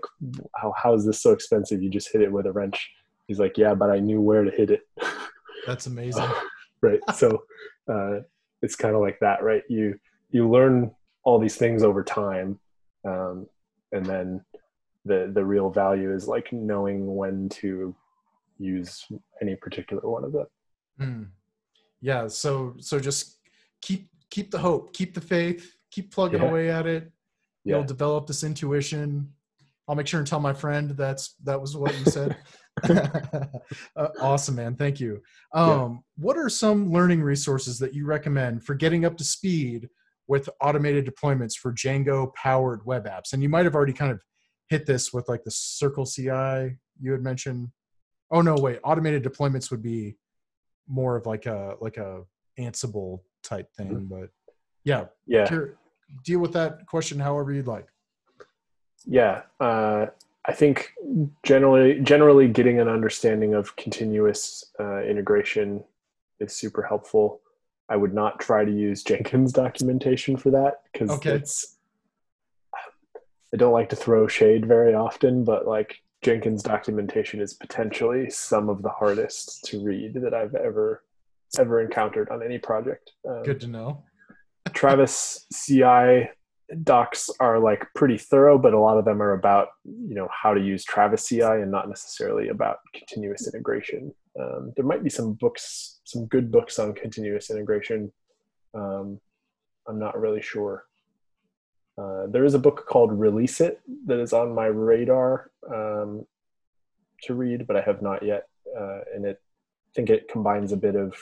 how how is this so expensive? You just hit it with a wrench. He's like, yeah, but I knew where to hit it. That's amazing. right. So uh, it's kind of like that, right? You you learn all these things over time, um, and then the the real value is like knowing when to use any particular one of them. Mm. Yeah. So so just keep keep the hope, keep the faith, keep plugging yeah. away at it. Yeah. You'll develop this intuition. I'll make sure and tell my friend that's that was what you said. uh, awesome, man. Thank you. Um, yeah. What are some learning resources that you recommend for getting up to speed with automated deployments for Django powered web apps? And you might have already kind of hit this with like the Circle CI you had mentioned. Oh no, wait. Automated deployments would be more of like a like a Ansible type thing. Mm-hmm. But yeah, yeah, deal with that question however you'd like. Yeah, uh, I think generally generally getting an understanding of continuous uh, integration is super helpful. I would not try to use Jenkins documentation for that because okay. it's. I don't like to throw shade very often, but like Jenkins documentation is potentially some of the hardest to read that I've ever ever encountered on any project. Um, Good to know. Travis CI docs are like pretty thorough, but a lot of them are about you know how to use Travis CI and not necessarily about continuous integration. Um, there might be some books, some good books on continuous integration. Um, I'm not really sure. Uh, there is a book called Release It that is on my radar um, to read, but I have not yet. Uh, and it, I think it combines a bit of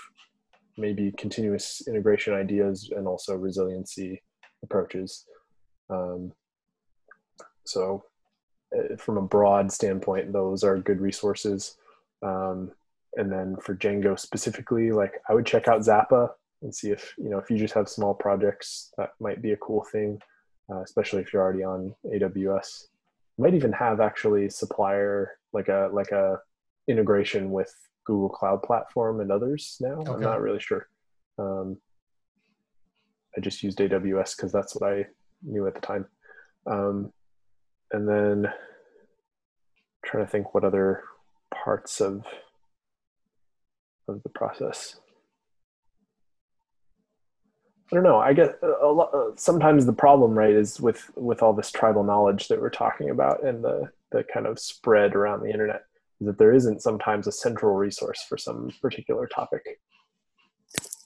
maybe continuous integration ideas and also resiliency approaches. Um, so, uh, from a broad standpoint, those are good resources. Um, and then for Django specifically, like I would check out Zappa and see if you know if you just have small projects, that might be a cool thing, uh, especially if you're already on AWS. You might even have actually supplier like a like a integration with Google Cloud Platform and others now. Okay. I'm not really sure. Um, I just used AWS because that's what I knew at the time. Um, and then trying to think what other parts of of the process. I don't know. I get a lot. Uh, sometimes the problem, right, is with with all this tribal knowledge that we're talking about and the the kind of spread around the internet that there isn't sometimes a central resource for some particular topic.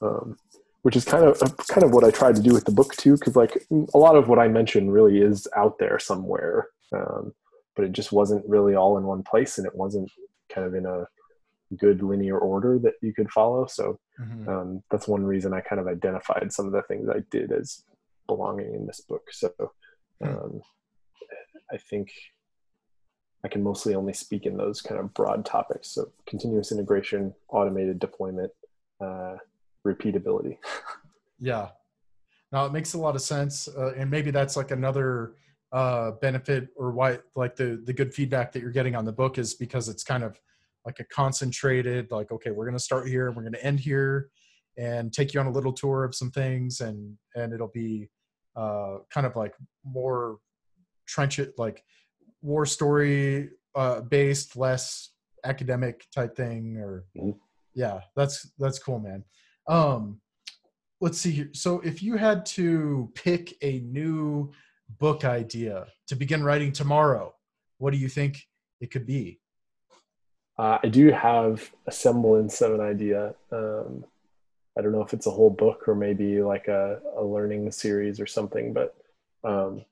Um, which is kind of kind of what I tried to do with the book too, because like a lot of what I mentioned really is out there somewhere, um, but it just wasn't really all in one place, and it wasn't kind of in a good linear order that you could follow. So mm-hmm. um, that's one reason I kind of identified some of the things I did as belonging in this book. So hmm. um, I think I can mostly only speak in those kind of broad topics. So continuous integration, automated deployment, uh, repeatability. yeah. Now it makes a lot of sense. Uh, and maybe that's like another uh, benefit or why like the, the good feedback that you're getting on the book is because it's kind of like a concentrated, like, okay, we're going to start here, we're going to end here and take you on a little tour of some things and, and it'll be uh, kind of like more trenchant, like war story uh, based, less academic type thing, or mm-hmm. yeah, that's that's cool, man. Um, let's see here. So, if you had to pick a new book idea to begin writing tomorrow, what do you think it could be? Uh, I do have a semblance of an idea. Um, I don't know if it's a whole book or maybe like a, a learning series or something, but um,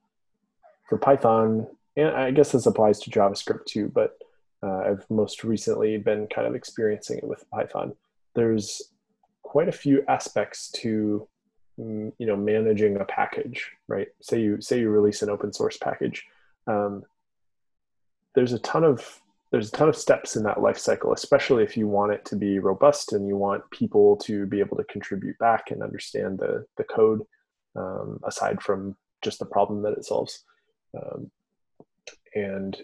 for Python, and I guess this applies to JavaScript too, but uh, I've most recently been kind of experiencing it with Python. There's quite a few aspects to mm, you know managing a package, right? Say you say you release an open source package. Um, there's a ton of there's a ton of steps in that life cycle, especially if you want it to be robust and you want people to be able to contribute back and understand the the code um, aside from just the problem that it solves. Um, and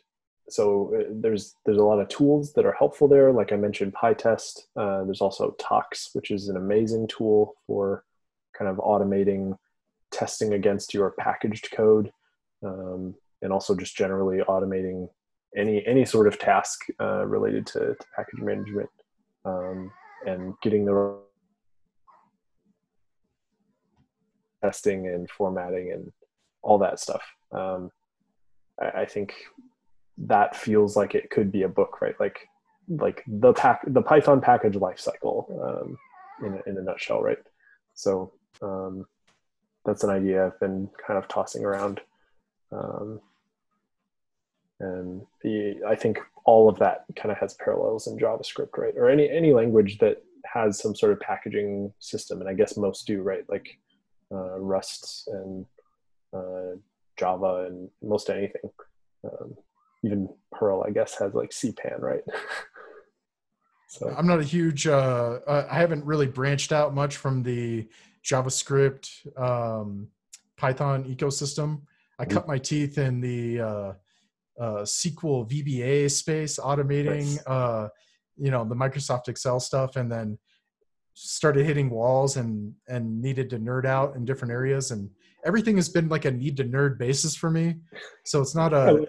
so uh, there's there's a lot of tools that are helpful there like i mentioned pytest uh, there's also tox which is an amazing tool for kind of automating testing against your packaged code, um, and also just generally automating any any sort of task uh, related to, to, package management um, and getting the testing and formatting and all that stuff. Um, I, I, think that feels like it could be a book, right? Like like the pack the Python package lifecycle um, in a, in a nutshell, right? So um, that's an idea I've been kind of tossing around. Um, and the, I think all of that kind of has parallels in JavaScript, right? Or any any language that has some sort of packaging system, and I guess most do, right? Like uh, Rust and uh, Java and most anything. Um, even Perl, I guess, has like CPAN, right? so I'm not a huge. Uh, uh, I haven't really branched out much from the JavaScript um, Python ecosystem. I mm-hmm. cut my teeth in the uh, SQL VBA space, automating, uh, you know, the Microsoft Excel stuff, and then started hitting walls and and needed to nerd out in different areas. And everything has been like a need to nerd basis for me. So it's not a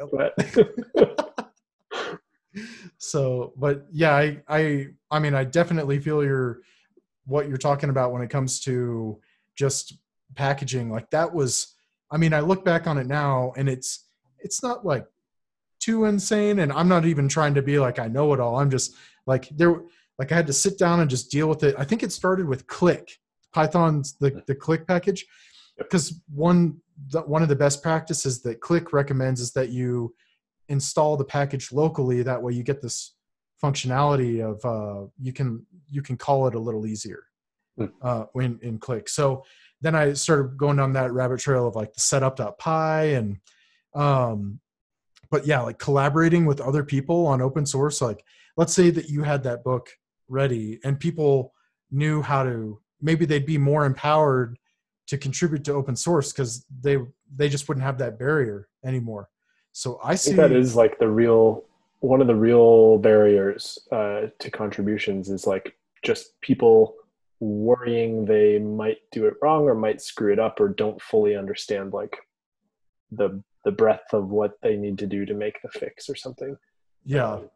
so but yeah i i i mean i definitely feel your what you're talking about when it comes to just packaging. Like that was i mean i look back on it now and it's it's not like too insane and i'm not even trying to be like i know it all. I'm just like there like i had to sit down and just deal with it. I think it started with click python's the, the click package. Because one the, one of the best practices that click recommends is that you install the package locally. That way you get this functionality of uh, you can you can call it a little easier hmm. uh, in, in click. So then i started going down that rabbit trail of like the setup.py and um, but yeah like collaborating with other people on open source like let's say that you had that book ready and people knew how to maybe they'd be more empowered to contribute to open source because they they just wouldn't have that barrier anymore. So i see I that is like the real one of the real barriers uh, to contributions is like just people worrying they might do it wrong or might screw it up or don't fully understand like the the breadth of what they need to do to make the fix or something. Yeah. Um,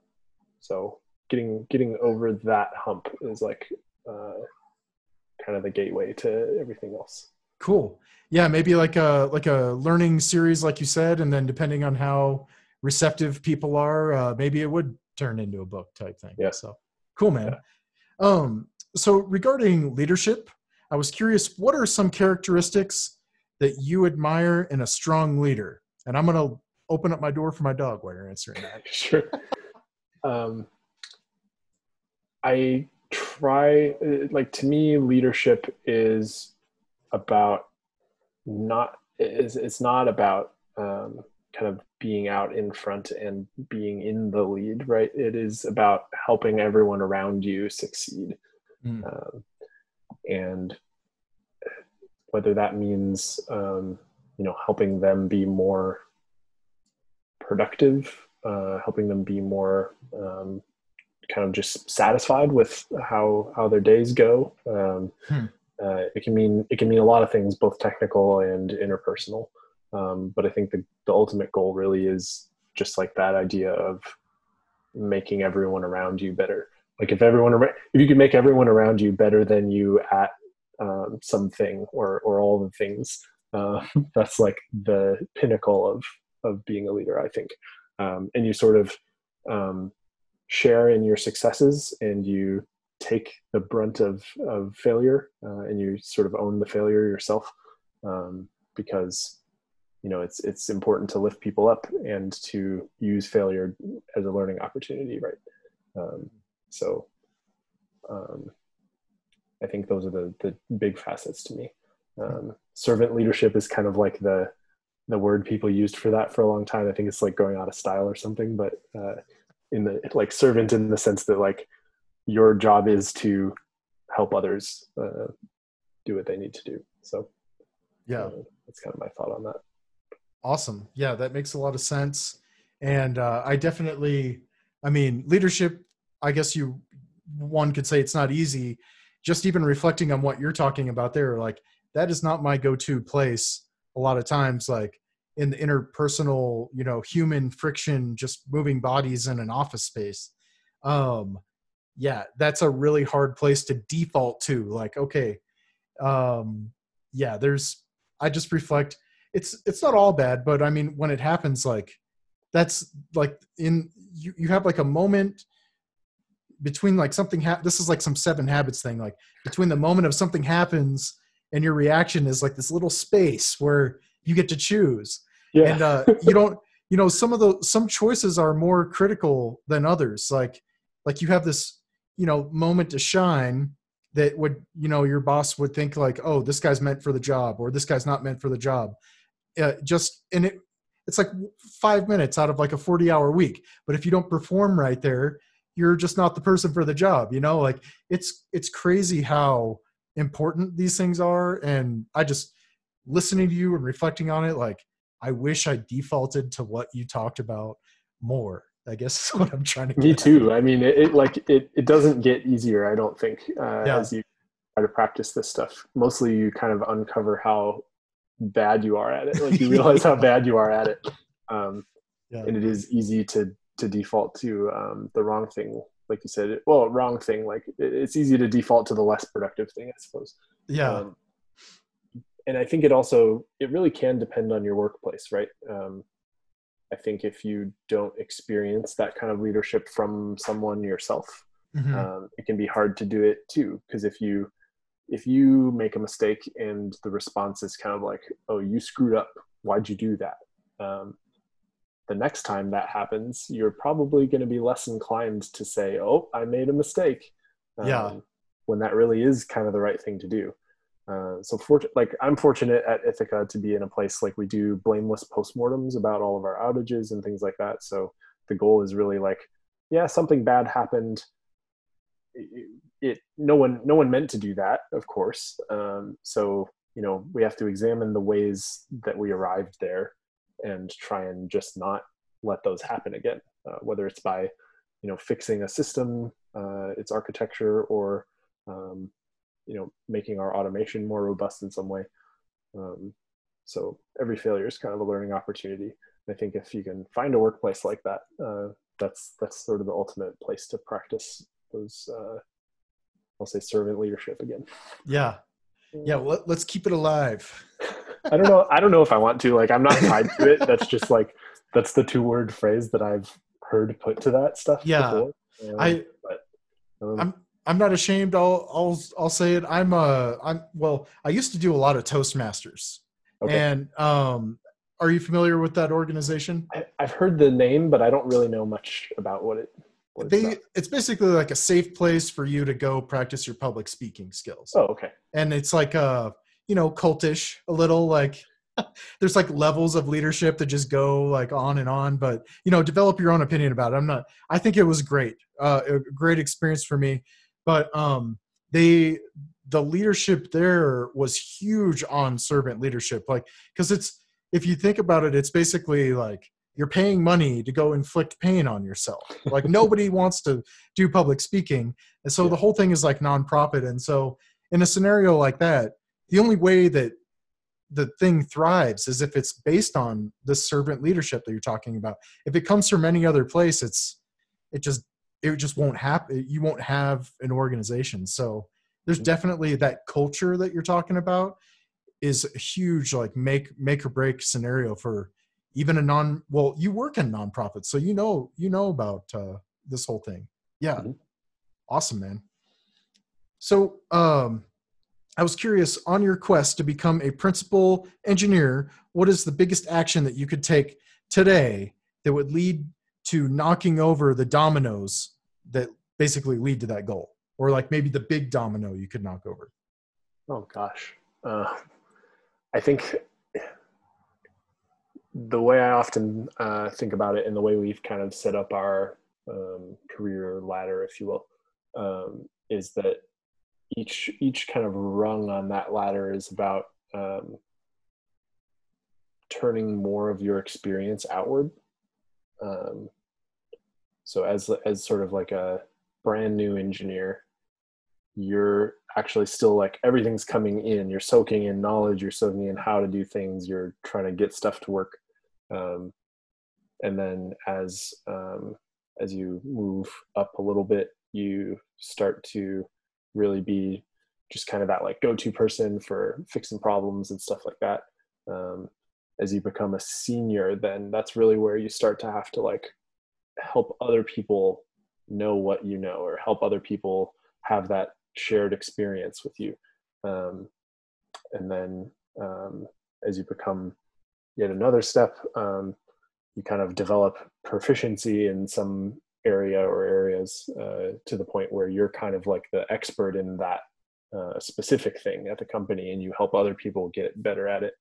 so getting getting over that hump is like uh, kind of the gateway to everything else. Cool. Yeah, maybe like a like a learning series, like you said, and then depending on how receptive people are, uh, maybe it would turn into a book type thing. Yeah. So cool, man. Yeah. Um, so regarding leadership, I was curious, what are some characteristics that you admire in a strong leader? And I'm going to open up my door for my dog while you're answering that. sure. Um, I try, like, to me, leadership is about not, it's, it's not about um, kind of being out in front and being in the lead, right? It is about helping everyone around you succeed. Mm. Um, and whether that means um, you know helping them be more productive uh, helping them be more um, kind of just satisfied with how how their days go. Um, hmm. uh, it can mean it can mean a lot of things both technical and interpersonal. Um, but i think the, the ultimate goal really is just like that idea of making everyone around you better. Like if everyone if you could make everyone around you better than you at um, something or or all the things uh, that's like the pinnacle of of being a leader i think. Um, and you sort of um, share in your successes and you take the brunt of of failure uh, and you sort of own the failure yourself um, because you know it's it's important to lift people up and to use failure as a learning opportunity right? Um, so um, i think those are the the big facets to me. Um, servant leadership is kind of like the the word people used for that for a long time. I think it's like going out of style or something, but uh, in the like servant in the sense that like your job is to help others uh, do what they need to do. So yeah, uh, that's kind of my thought on that. Awesome. Yeah, that makes a lot of sense. And uh, I definitely, I mean, leadership. I guess you one could say it's not easy. Just even reflecting on what you're talking about there, like that is not my go-to place a lot of times like in the interpersonal you know human friction just moving bodies in an office space. Um yeah that's a really hard place to default to like okay um yeah there's i just reflect it's it's not all bad but i mean when it happens like that's like in you, you have like a moment between like something ha- this is like some seven habits thing like between the moment of something happens and your reaction is like this little space where you get to choose. Yeah. and uh you don't you know some of the some choices are more critical than others. Like like you have this you know moment to shine that would you know your boss would think like oh this guy's meant for the job or this guy's not meant for the job. Uh, just and it it's like five minutes out of like a 40 hour week. But if you don't perform right there you're just not the person for the job you know? Like it's it's crazy how important these things are and i just listening to you and reflecting on it like i wish i defaulted to what you talked about more i guess is what i'm trying to get me too. I mean it, it, like it, it doesn't get easier i don't think uh, yeah. as you try to practice this stuff. Mostly you kind of uncover how bad you are at it. Like you realize how bad you are at it. Um, yeah. and it is easy to to default to um, the wrong thing like you said well wrong thing like it's easy to default to the less productive thing i suppose. Yeah. Um, and i think it also it really can depend on your workplace right? Um, i think if you don't experience that kind of leadership from someone yourself mm-hmm. um, it can be hard to do it too because if you if you make a mistake and the response is kind of like oh you screwed up. Why'd you do that? Um, the next time that happens, you're probably going to be less inclined to say, "Oh, I made a mistake." Um, yeah. When that really is kind of the right thing to do. Uh, so, for, like, I'm fortunate at ITHAKA to be in a place like we do blameless postmortems about all of our outages and things like that. So, the goal is really like, yeah, something bad happened. It, it no one no one meant to do that, of course. Um, so, you know, we have to examine the ways that we arrived there and try and just not let those happen again, uh, whether it's by you know fixing a system, uh, its architecture, or um, you know making our automation more robust in some way. Um, so every failure is kind of a learning opportunity. I think if you can find a workplace like that, uh, that's that's sort of the ultimate place to practice those. Uh, I'll say servant leadership again. Yeah, yeah. Let's keep it alive. I don't know. I don't know if I want to. Like, I'm not tied to it. That's just like that's the two word phrase that I've heard put to that stuff. Yeah, um, I. But, um, I'm. I'm not ashamed. I'll. I'll. I'll say it. I'm. Uh. I'm. Well, I used to do a lot of Toastmasters, okay. and um. Are you familiar with that organization? I, I've heard the name, but I don't really know much about what it they it's basically like a safe place for you to go practice your public speaking skills. Oh, okay. And it's like a you know cultish a little like there's like levels of leadership that just go like on and on but you know develop your own opinion about it i'm not i think it was great uh a great experience for me but um they the leadership there was huge on servant leadership like because it's if you think about it it's basically like you're paying money to go inflict pain on yourself like nobody wants to do public speaking and so yeah. the whole thing is like nonprofit and so in a scenario like that the only way that the thing thrives is if it's based on the servant leadership that you're talking about. If it comes from any other place, it's it just it just won't happen. You won't have an organization. So there's definitely that culture that you're talking about is a huge like make make or break scenario for even a non well you work in nonprofits so you know you know about uh, this whole thing yeah mm-hmm. awesome man so um I was curious on your quest to become a principal engineer, what is the biggest action that you could take today that would lead to knocking over the dominoes that basically lead to that goal? Or like maybe the big domino you could knock over? Oh gosh. Uh, I think the way I often uh, think about it and the way we've kind of set up our um, career ladder, if you will, um, is that each each kind of rung on that ladder is about um, turning more of your experience outward. Um, so as as sort of like a brand new engineer, you're actually still like everything's coming in you're soaking in knowledge you're soaking in how to do things you're trying to get stuff to work um, and then as um, as you move up a little bit you start to really be just kind of that like go-to person for fixing problems and stuff like that. Um, as you become a senior then that's really where you start to have to like help other people know what you know or help other people have that shared experience with you. Um, and then um, as you become yet another step um, you kind of develop proficiency in some area or areas uh, to the point where you're kind of like the expert in that uh, specific thing at the company and you help other people get better at it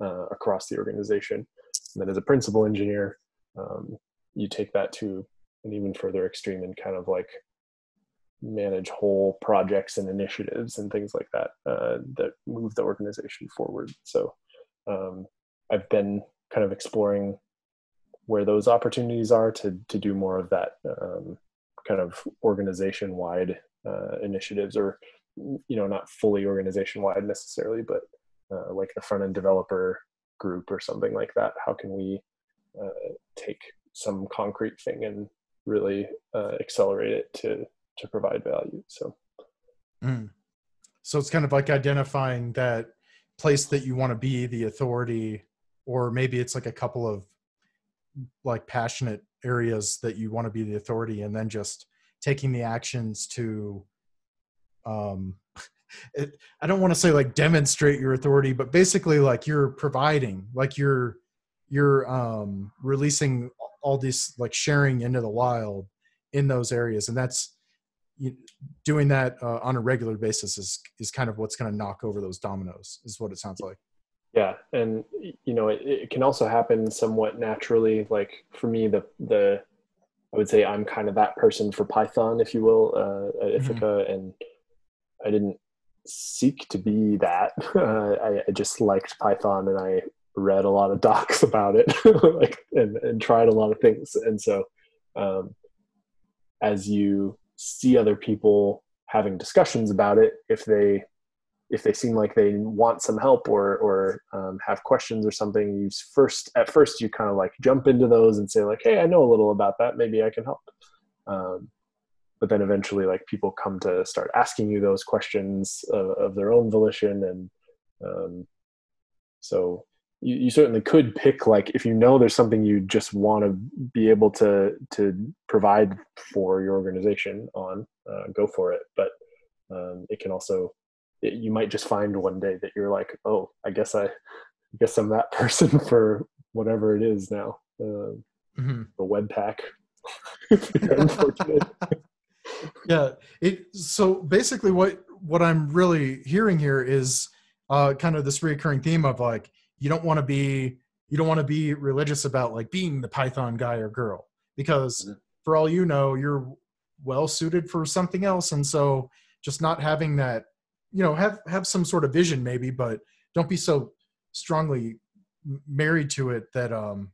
uh, across the organization and then as a principal engineer um, you take that to an even further extreme and kind of like manage whole projects and initiatives and things like that uh, that move the organization forward. So um, I've been kind of exploring where those opportunities are to to do more of that um, kind of organization wide uh, initiatives, or you know, not fully organization wide necessarily, but uh, like the front end developer group or something like that. How can we uh, take some concrete thing and really uh, accelerate it to to provide value. So, mm. so it's kind of like identifying that place that you want to be the authority, or maybe it's like a couple of like passionate areas that you want to be the authority, and then just taking the actions to um it, i don't want to say like demonstrate your authority but basically like you're providing like you're you're um releasing all this like sharing into the wild in those areas and that's you, doing that uh, on a regular basis is is kind of what's going to knock over those dominoes is what it sounds like yeah and you know it, it, can also happen somewhat naturally like for me the the i would say i'm kind of that person for python if you will uh, at mm-hmm. ITHAKA mm-hmm. and i didn't seek to be that uh, I, I, just liked python and i read a lot of docs about it like and, and tried a lot of things and so um, as you see other people having discussions about it if they if they seem like they want some help or or um, have questions or something you first at first you kind of like jump into those and say like hey i know a little about that. Maybe i can help. Um, but then eventually like people come to start asking you those questions of, of their own volition and um, so you, you certainly could pick like if you know there's something you just want to be able to to provide for your organization on uh, go for it. But um, it can also it, you might just find one day that you're like oh i guess i, I guess i'm that person for whatever it is now uh, mm-hmm. the webpack yeah it so basically what what i'm really hearing here is uh, kind of this recurring theme of like you don't want to be you don't want to be religious about like being the python guy or girl because mm-hmm. for all you know you're well suited for something else and so just not having that you know have have some sort of vision maybe but don't be so strongly married to it that um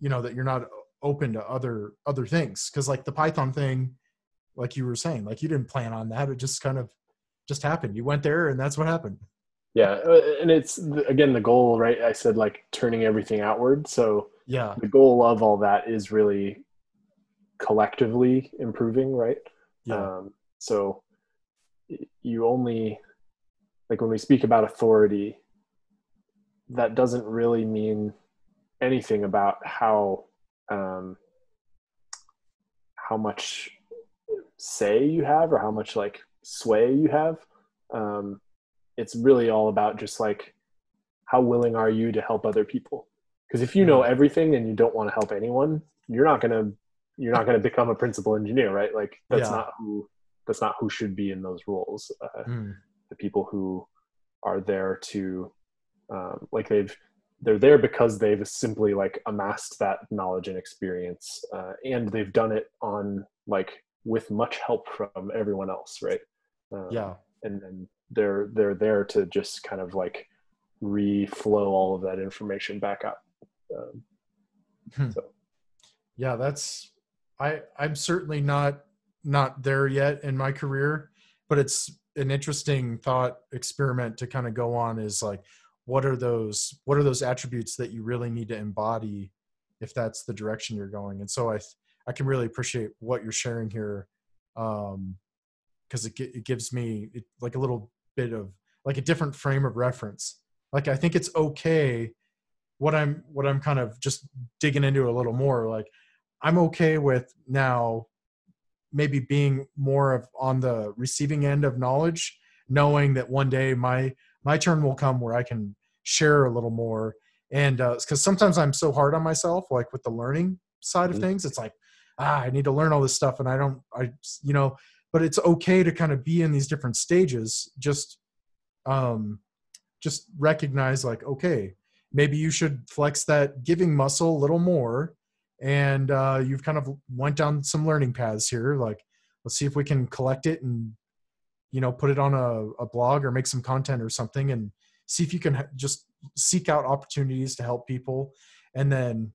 you know that you're not open to other other things. Because like the python thing like you were saying like you didn't plan on that. It just kind of just happened. You went there and that's what happened. Yeah uh, and it's again the goal right i said like turning everything outward. So yeah. the goal of all that is really collectively improving right? Yeah. Um, so you only like when we speak about authority that doesn't really mean anything about how um, how much say you have or how much like sway you have um, it's really all about just like how willing are you to help other people because if you know mm-hmm. everything and you don't want to help anyone you're not going to you're not going to become a principal engineer right like that's yeah. not who that's not who should be in those roles uh, mm. the people who are there to um, like they've they're there because they've simply like amassed that knowledge and experience uh, and they've done it on like with much help from everyone else right um, yeah and then they're they're there to just kind of like reflow all of that information back up. Um, hmm. So, yeah, that's I I'm certainly not not there yet in my career, but it's an interesting thought experiment to kind of go on is like what are those what are those attributes that you really need to embody if that's the direction you're going? And so i i can really appreciate what you're sharing here um because it, it gives me it, like a little bit of like a different frame of reference. Like i think it's okay what i'm what i'm kind of just digging into a little more like i'm okay with now maybe being more of on the receiving end of knowledge knowing that one day my my turn will come where i can share a little more and because uh, sometimes i'm so hard on myself like with the learning side of mm-hmm. things it's like ah i need to learn all this stuff and i don't i you know but it's okay to kind of be in these different stages just um just recognize like okay maybe you should flex that giving muscle a little more and uh, you've kind of went down some learning paths here like let's see if we can collect it and you know put it on a, a blog or make some content or something and see if you can just seek out opportunities to help people. And then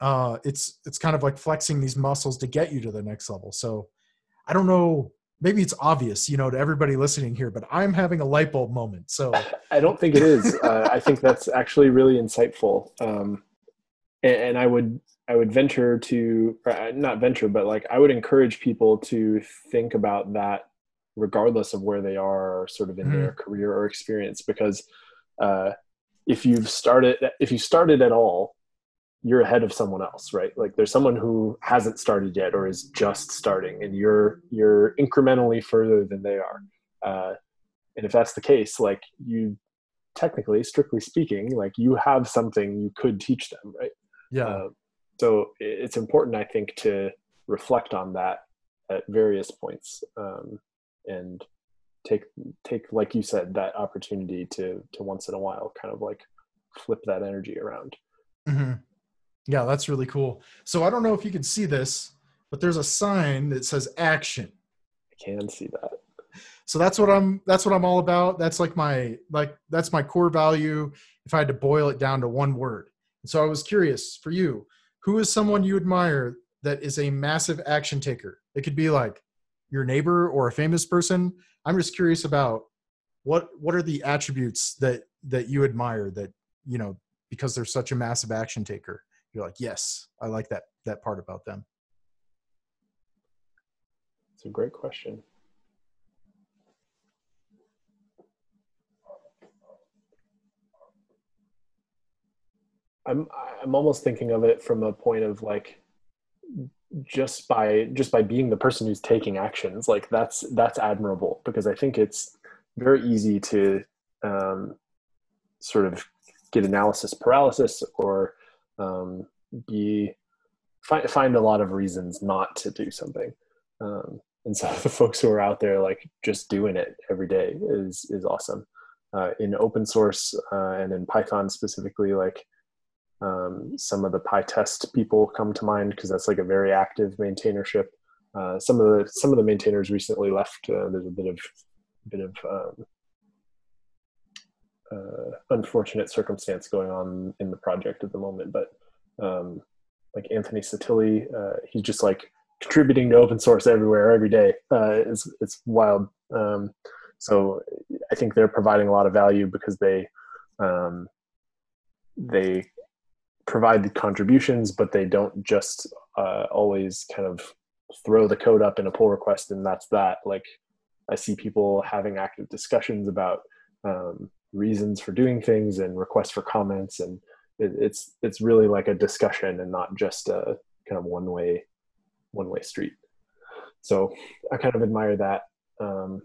uh, it's it's kind of like flexing these muscles to get you to the next level. So i don't know maybe it's obvious you know to everybody listening here but i'm having a light bulb moment so. I don't think it is. Uh, i think that's actually really insightful. Um, and, and, i would i would venture to uh, not venture but like i would encourage people to think about that regardless of where they are sort of in mm-hmm. their career or experience because uh, if you've started if you started at all you're ahead of someone else right? Like there's someone who hasn't started yet or is just starting and you're you're incrementally further than they are. Uh, and if that's the case like you technically strictly speaking like you have something you could teach them right? Yeah. Uh, so it's important i think to reflect on that at various points um, and take take like you said that opportunity to to once in a while kind of like flip that energy around. Mm-hmm. yeah that's really cool. So i don't know if you can see this but there's a sign that says action. I can see that. So that's what i'm that's what i'm all about. That's like my like that's my core value if i had to boil it down to one word. And so i was curious for you who is someone you admire that is a massive action taker? It could be like your neighbor or a famous person. I'm just curious about what what are the attributes that that you admire that you know because they're such a massive action taker you're like yes i like that that part about them. It's a great question i'm i'm almost thinking of it from a point of like just by just by being the person who's taking actions like that's that's admirable because i think it's very easy to um, sort of get analysis paralysis or um, be find, find a lot of reasons not to do something. Um, and so the folks who are out there like just doing it every day is is awesome. Uh, in open source uh, and in python specifically like um, some of the PyTest people come to mind because that's like a very active maintainership. Uh, some of the some of the maintainers recently left. Uh, there's a bit of bit of um, uh, unfortunate circumstance going on in the project at the moment, but um, like Anthony Sottile, uh, he's just like contributing to open source everywhere every day. Uh, it's it's wild. Um, so I think they're providing a lot of value because they um, they provide the contributions, but they don't just uh, always kind of throw the code up in a pull request and that's that. Like I see people having active discussions about um, reasons for doing things and requests for comments, and it, it's it's really like a discussion and not just a kind of one way one way street. So I kind of admire that. Um,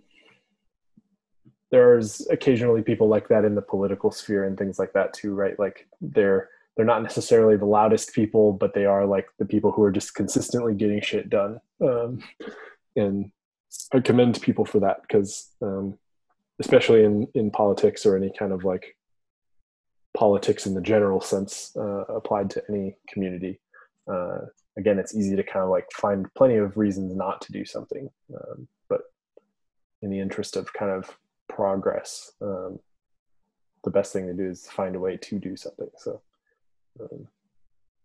there's occasionally people like that in the political sphere and things like that too, right? Like they're they're not necessarily the loudest people, but they are like the people who are just consistently getting shit done. Um, and I commend people for that because, um, especially in in politics or any kind of like politics in the general sense uh, applied to any community. Uh, again, it's easy to kind of like find plenty of reasons not to do something, um, but in the interest of kind of progress, um, the best thing to do is find a way to do something. So um,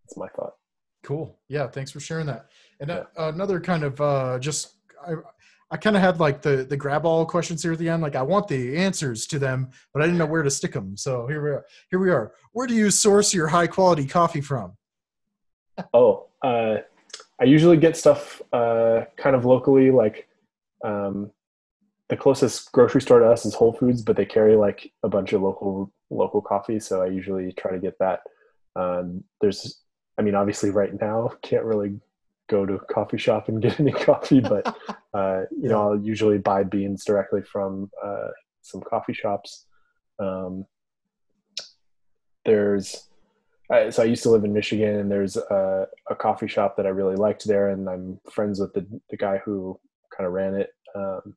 that's my thought. Cool. Yeah. Thanks for sharing that. And uh, yeah. uh, another kind of uh, just, I, I kind of had like the the grab all questions here at the end. Like I want the answers to them, but I didn't know where to stick them. So here we are. Here we are. Where do you source your high quality coffee from? Oh, uh, I usually get stuff uh, kind of locally. Like um, the closest grocery store to us is Whole Foods, but they carry like a bunch of local local coffee. So I usually try to get that. Um, there's, I mean, obviously right now can't really go to a coffee shop and get any coffee, but uh, you know, I'll usually buy beans directly from uh, some coffee shops. Um, there's, I, so I used to live in Michigan, and there's a, a, coffee shop that I really liked there, and I'm friends with the the guy who kind of ran it. Um,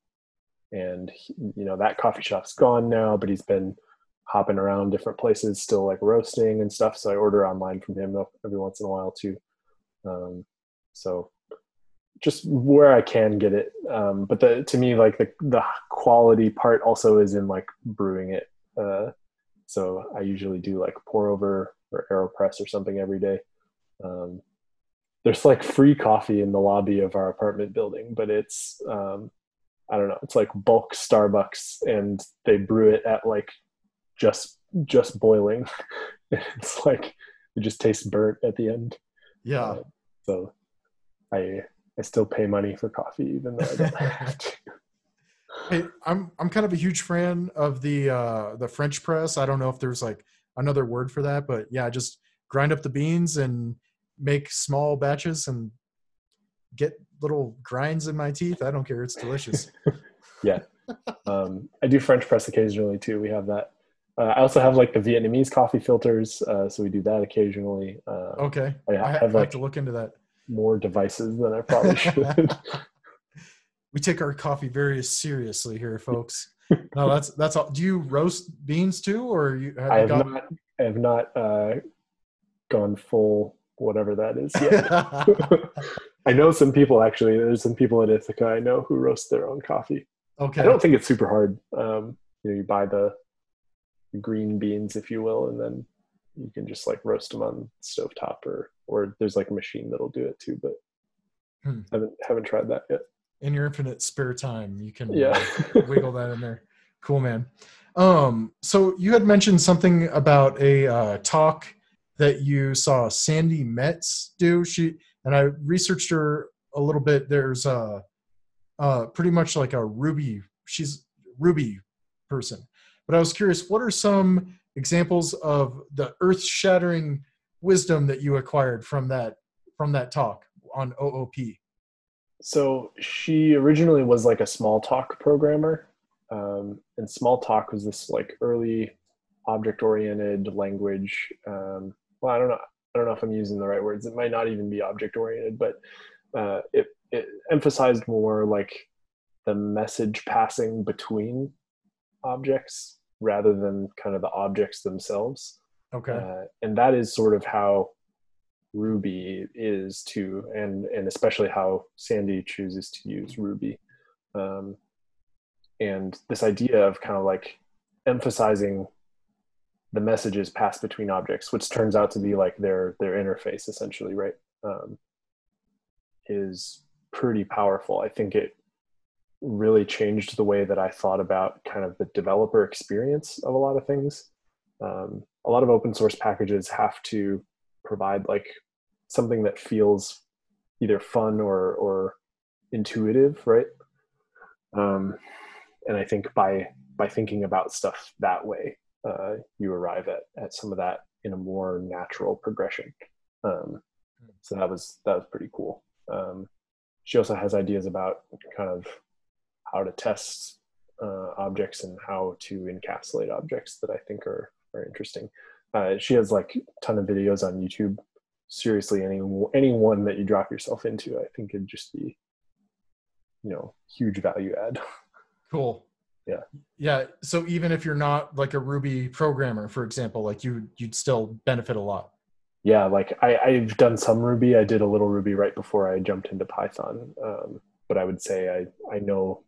and he, you know that coffee shop's gone now, but he's been hopping around different places, still like roasting and stuff. So I order online from him every once in a while too. Um, so just where I can get it. Um, but the, to me, like the, the quality part also is in like brewing it. Uh, so I usually do like pour over or AeroPress or something every day. Um, there's like free coffee in the lobby of our apartment building, but it's, um, I don't know, it's like bulk Starbucks and they brew it at like just, just boiling. it's like, it just tastes burnt at the end. Yeah. Uh, so I I still pay money for coffee even though I don't have to. Hey, I'm I'm kind of a huge fan of the uh, the French press. I don't know if there's like another word for that, but yeah, just grind up the beans and make small batches and get little grinds in my teeth. I don't care. It's delicious. yeah. Um, I do French press occasionally too. We have that. Uh, I also have like the Vietnamese coffee filters, uh, so we do that occasionally. Uh, okay, I, I have, like, have to look into that more devices than I probably should. we take our coffee very seriously here, folks. no, that's that's all. Do you roast beans too, or you? Have I, have gone... not, I have not. uh, gone full whatever that is yet. I know some people actually. There's some people at ITHAKA I know who roast their own coffee. Okay. I don't think it's super hard. Um, you know, you buy the green beans, if you will, and then you can just like roast them on stovetop or or there's like a machine that'll do it too but hmm. haven't haven't tried that yet. In your infinite spare time you can yeah. wiggle that in there. Cool man. Um so you had mentioned something about a uh, talk that you saw Sandi Metz do. She and i researched her a little bit. There's a uh pretty much like a ruby she's ruby person but i was curious what are some examples of the earth-shattering wisdom that you acquired from that from that talk on OOP? So she originally was like a Smalltalk programmer, um, and Smalltalk was this like early object-oriented language. Um, well, I don't know. I don't know if I'm using the right words. It might not even be object-oriented, but uh, it it emphasized more like the message passing between objects rather than kind of the objects themselves. Okay. Uh, and that is sort of how Ruby is too, and and especially how Sandi chooses to use Ruby. Um, and this idea of kind of like emphasizing the messages passed between objects, which turns out to be like their their interface essentially, right? Um, is pretty powerful. I think it really changed the way that I thought about kind of the developer experience of a lot of things. Um, a lot of open source packages have to provide like something that feels either fun or or intuitive, right? Um, and I think by by thinking about stuff that way, uh, you arrive at at some of that in a more natural progression. Um, so that was that was pretty cool. Um, she also has ideas about kind of how to test uh, objects and how to encapsulate objects that I think are are interesting. Uh, she has like a ton of videos on YouTube. Seriously, any any one that you drop yourself into, I think it'd just be, you know, huge value add. Cool. Yeah. Yeah. So even if you're not like a Ruby programmer, for example, like you you'd still benefit a lot. Yeah, like I, I've done some Ruby. I did a little Ruby right before I jumped into Python. Um, but I would say I, I know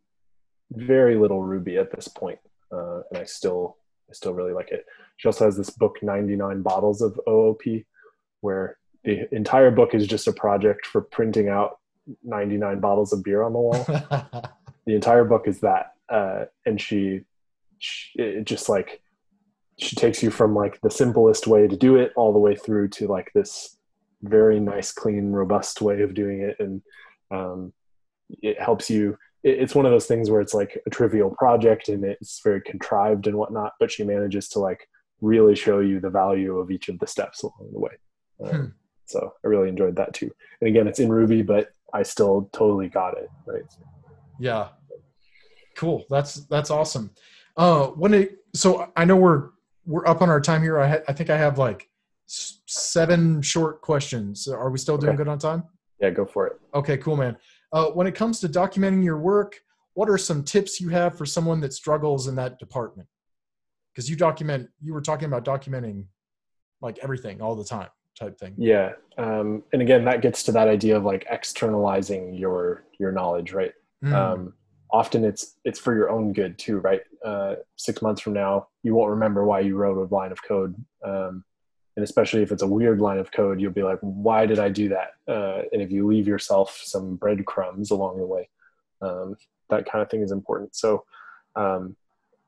very little Ruby at this point, uh, and I still I still really like it. She also has this book, 99 Bottles of OOP, where the entire book is just a project for printing out 99 bottles of beer on the wall. the entire book is that, uh, and she, she it just like she takes you from like the simplest way to do it all the way through to like this very nice, clean, robust way of doing it, and um, it helps you. It, it's one of those things where it's like a trivial project and it's very contrived and whatnot, but she manages to like really show you the value of each of the steps along the way. Um, hmm. So I really enjoyed that too. And again, it's in Ruby, but I still totally got it. Right. Yeah. Cool. That's that's awesome. Uh, when it so I know we're we're up on our time here. I ha- I think I have like seven short questions. Are we still doing okay. good on time? Yeah, go for it. Okay, cool, man. Uh, when it comes to documenting your work, what are some tips you have for someone that struggles in that department? Because you document, you were talking about documenting like everything all the time type thing. Yeah, um, and again, that gets to that idea of like externalizing your your knowledge, right? Mm. Um, often it's it's for your own good too, right? Uh, six months from now, you won't remember why you wrote a line of code, um, and especially if it's a weird line of code, you'll be like, "Why did I do that?" Uh, and if you leave yourself some breadcrumbs along the way, um, that kind of thing is important. So, um,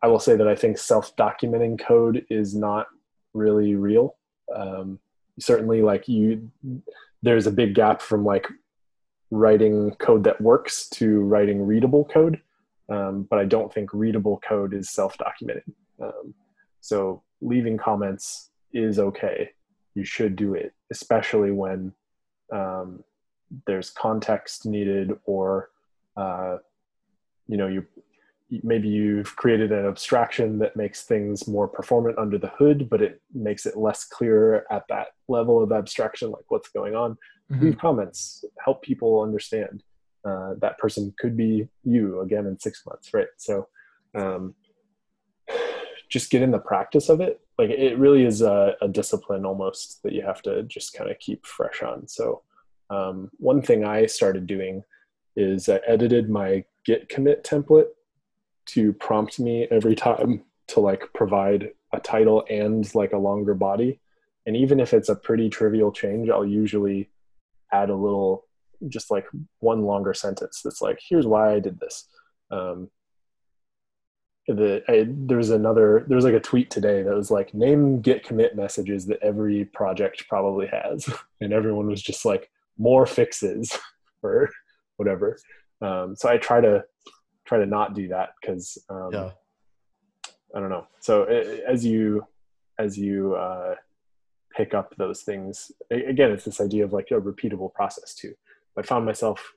I will say that I think self-documenting code is not really real. Um, certainly, like you, there's a big gap from like writing code that works to writing readable code. Um, but I don't think readable code is self-documented. Um, so leaving comments is okay. You should do it, especially when um, there's context needed or uh, you know you maybe you've created an abstraction that makes things more performant under the hood but it makes it less clear at that level of abstraction like what's going on mm-hmm. leave comments help people understand uh, that person could be you again in six months right so um, just get in the practice of it like it really is a, a discipline almost that you have to just kind of keep fresh on. So um, one thing i started doing is i edited my git commit template to prompt me every time to like provide a title and like a longer body. And even if it's a pretty trivial change i'll usually add a little just like one longer sentence that's like here's why i did this. Um, the I, there's another there's like a tweet today that was like name git commit messages that every project probably has and everyone was just like more fixes or whatever um, so i try to try to not do that because um, yeah. i don't know so it, as you as you uh, pick up those things. Again, it's this idea of like a repeatable process too. I found myself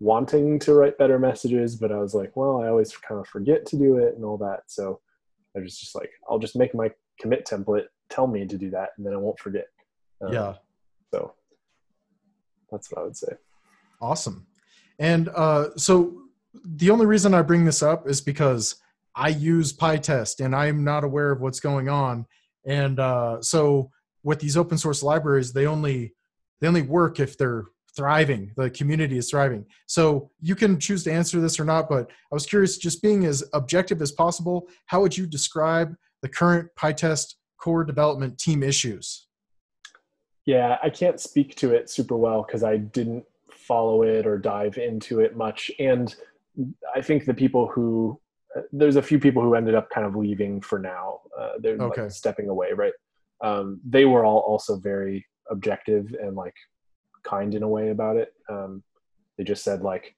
wanting to write better messages, but I was like, well, I always kind of forget to do it and all that. So I was just like, I'll just make my commit template tell me to do that, and then I won't forget. Um, yeah. So that's what I would say. Awesome. And uh, so the only reason I bring this up is because I use PyTest and I'm not aware of what's going on. And uh, so with these open source libraries they only they only work if they're thriving the community is thriving. So you can choose to answer this or not but i was curious just being as objective as possible how would you describe the current pytest core development team issues? Yeah i can't speak to it super well because i didn't follow it or dive into it much. And i think the people who there's a few people who ended up kind of leaving for now. Uh, they're okay. like stepping away right? Um, they were all also very objective and like kind in a way about it. Um, they just said like,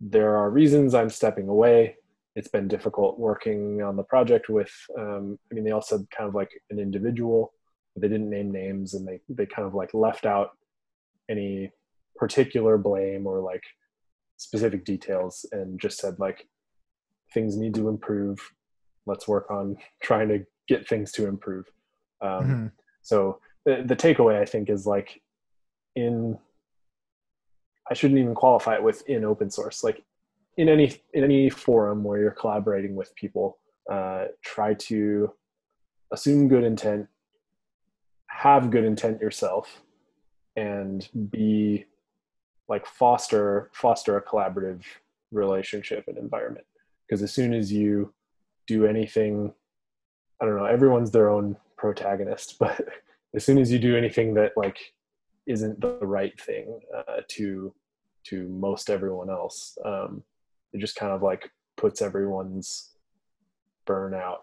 there are reasons I'm stepping away. It's been difficult working on the project with. Um, I mean, they all said kind of like an individual. But they didn't name names, and they they kind of like left out any particular blame or like specific details, and just said like things need to improve. Let's work on trying to get things to improve. Um, mm-hmm. So the, the takeaway I think is like in I shouldn't even qualify it with in open source. Like in any in any forum where you're collaborating with people, uh, try to assume good intent, have good intent yourself, and be like foster foster a collaborative relationship and environment. Because as soon as you do anything, I don't know, everyone's their own protagonist but as soon as you do anything that like isn't the right thing uh, to to most everyone else um, it just kind of like puts everyone's burnout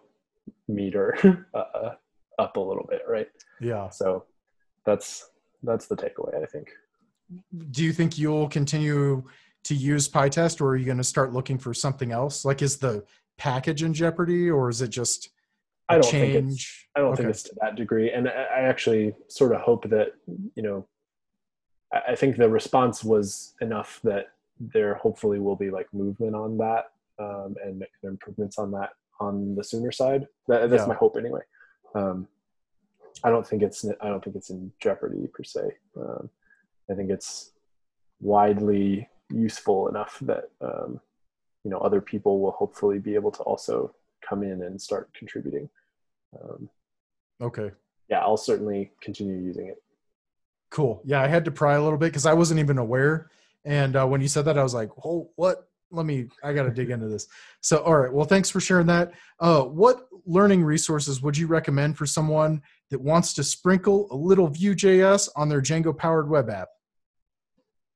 meter uh, up a little bit, right? Yeah. So that's that's the takeaway, I think. Do you think you'll continue to use PyTest, or are you going to start looking for something else? Like, is the package in jeopardy, or is it just I don't change? think it's I don't okay. think it's to that degree, and I actually sort of hope that you know. I think the response was enough that there hopefully will be like movement on that um, and improvements on that on the sooner side. That, that's yeah. my hope anyway. Um, I don't think it's I don't think it's in jeopardy per se. Um, I think it's widely useful enough that um, you know other people will hopefully be able to also come in and start contributing. Um, okay. Yeah, I'll certainly continue using it. Cool. Yeah, I had to pry a little bit because I wasn't even aware. And uh, when you said that, I was like, "Oh, what? Let me. I got to dig into this." So, all right. Well, thanks for sharing that. Uh, what learning resources would you recommend for someone that wants to sprinkle a little Vue.js on their Django-powered web app?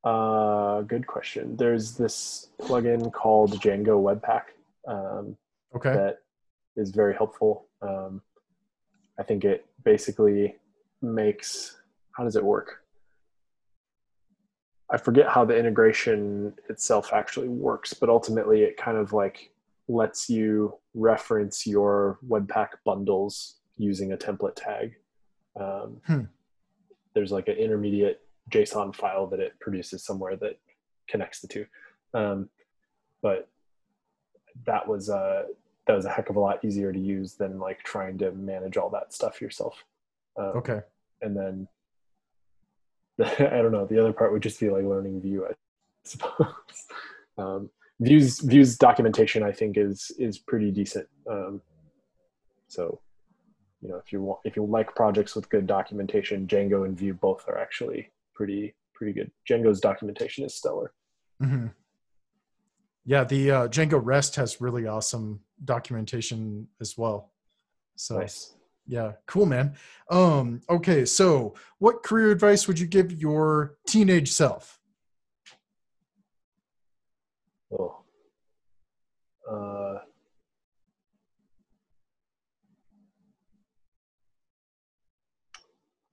Uh, good question. There's this plugin called Django Webpack. Um, okay. That is very helpful. Um, I think it basically makes. How does it work? I forget how the integration itself actually works, but ultimately it kind of like lets you reference your Webpack bundles using a template tag. Um, hmm. There's like an intermediate JSON file that it produces somewhere that connects the two. Um, but that was a uh, that was a heck of a lot easier to use than like trying to manage all that stuff yourself. Um, okay. And then I don't know. The other part would just be like learning Vue, I suppose. um, Vue's Vue's documentation, I think, is is pretty decent. Um, so, you know, if you want, if you like projects with good documentation, Django and Vue both are actually pretty pretty good. Django's documentation is stellar. Mm-hmm. Yeah, the uh, Django REST has really awesome documentation as well. So nice. Yeah, cool, man. Um, okay, so what career advice would you give your teenage self? Oh. Uh,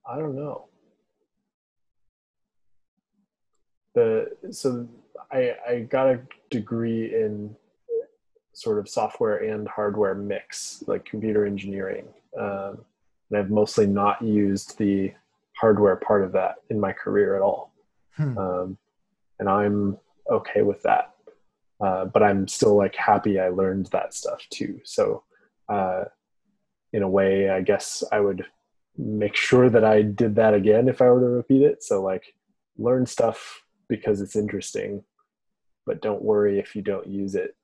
I don't know. The so I I got a degree in sort of software and hardware mix, like computer engineering. Um, and I've mostly not used the hardware part of that in my career at all. Hmm. Um, and I'm okay with that. Uh, but I'm still like happy I learned that stuff too. So, uh, in a way, I guess I would make sure that I did that again if I were to repeat it. So, like, learn stuff because it's interesting, but don't worry if you don't use it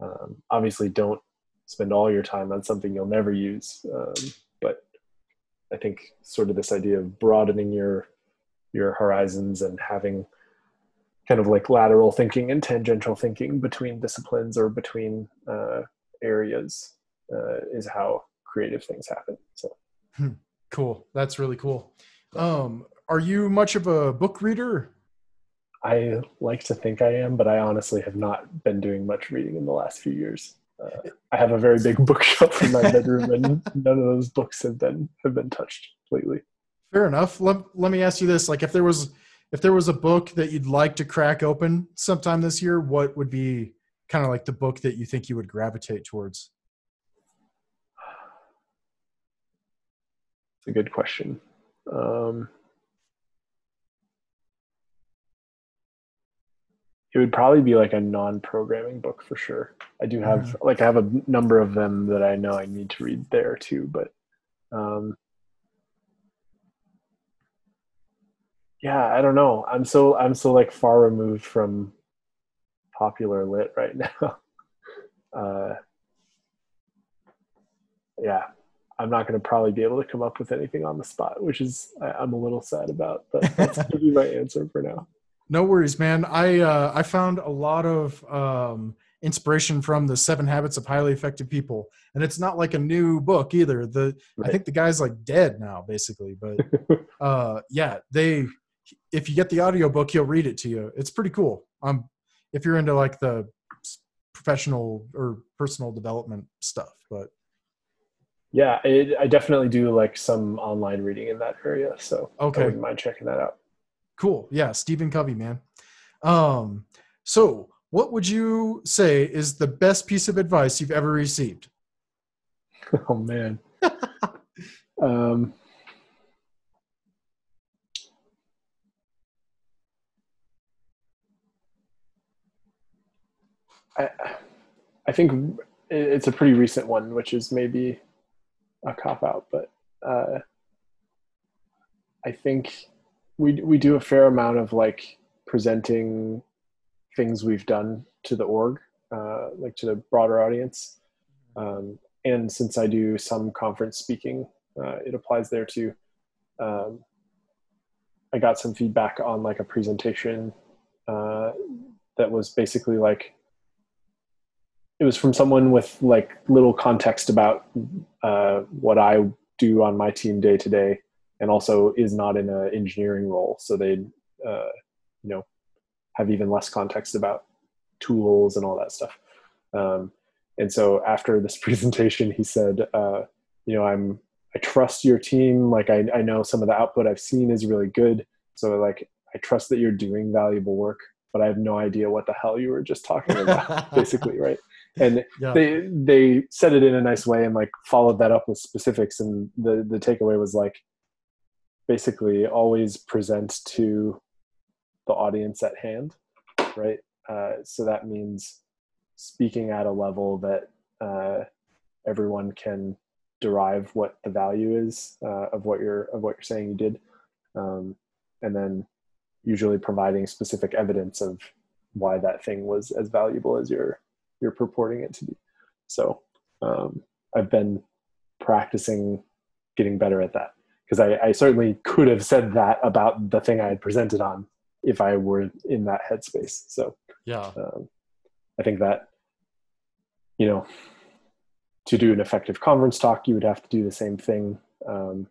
um, obviously, don't spend all your time on something you'll never use. Um, but I think sort of this idea of broadening your your horizons and having kind of like lateral thinking and tangential thinking between disciplines or between uh, areas uh, is how creative things happen. So hmm. cool. That's really cool. Um, are you much of a book reader? I like to think I am, but I honestly have not been doing much reading in the last few years. Uh, I have a very big bookshelf in my bedroom, and none of those books have been have been touched lately. Fair enough. Let, let me ask you this: like, if there was if there was a book that you'd like to crack open sometime this year, what would be kind of like the book that you think you would gravitate towards? It's a good question. Um, it would probably be like a non-programming book for sure. I do have mm-hmm. like I have a number of them that I know I need to read there too, but um yeah, I don't know. I'm so I'm so like far removed from popular lit right now. uh yeah, I'm not going to probably be able to come up with anything on the spot, which is I, am a little sad about, but that's going to be my answer for now. No worries, man. I uh, I found a lot of um, inspiration from the Seven Habits of Highly Effective People, and it's not like a new book either. The right. I think the guy's like dead now, basically. But uh, yeah, they if you get the audio book, he'll read it to you. It's pretty cool. Um, if you're into like the professional or personal development stuff. But yeah, it, I definitely do like some online reading in that area. So okay. I wouldn't mind checking that out. Cool. Yeah, Stephen Covey, man. Um, so what would you say is the best piece of advice you've ever received? Oh man. um, I, I think it's a pretty recent one, which is maybe a cop out, but uh, I think we we do a fair amount of like presenting things we've done to the org, uh, like to the broader audience. Um, and since I do some conference speaking, uh, it applies there too. Um, I got some feedback on like a presentation uh, that was basically like it was from someone with like little context about uh, what I do on my team day to day, and also is not in an engineering role, so they, uh, you know, have even less context about tools and all that stuff. Um, and so after this presentation, he said, uh, you know, I'm I trust your team. Like I, I know some of the output I've seen is really good. So like I trust that you're doing valuable work, but I have no idea what the hell you were just talking about, basically, right? and yeah. they they said it in a nice way and like followed that up with specifics and the the takeaway was like basically always present to the audience at hand right? Uh, so that means speaking at a level that uh, everyone can derive what the value is uh, of what you're of what you're saying you did. Um, and then usually providing specific evidence of why that thing was as valuable as you're you're purporting it to be. So um, I've been practicing getting better at that because I, I, certainly could have said that about the thing I had presented on if I were in that headspace. So yeah, um, I think that you know to do an effective conference talk, you would have to do the same thing. Um,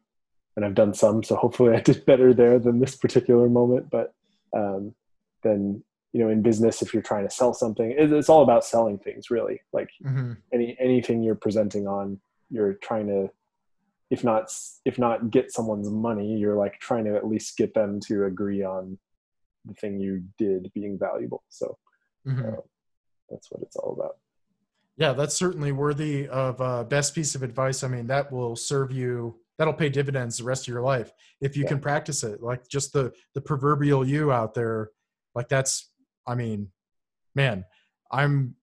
and I've done some, so hopefully I did better there than this particular moment. But um, then you know in business if you're trying to sell something it's all about selling things really like mm-hmm. any anything you're presenting on you're trying to if not if not get someone's money you're like trying to at least get them to agree on the thing you did being valuable so mm-hmm. uh, that's what it's all about yeah that's certainly worthy of uh, best piece of advice i mean that will serve you that'll pay dividends the rest of your life if you yeah. can practice it like just the the proverbial you out there like that's I mean, man, I'm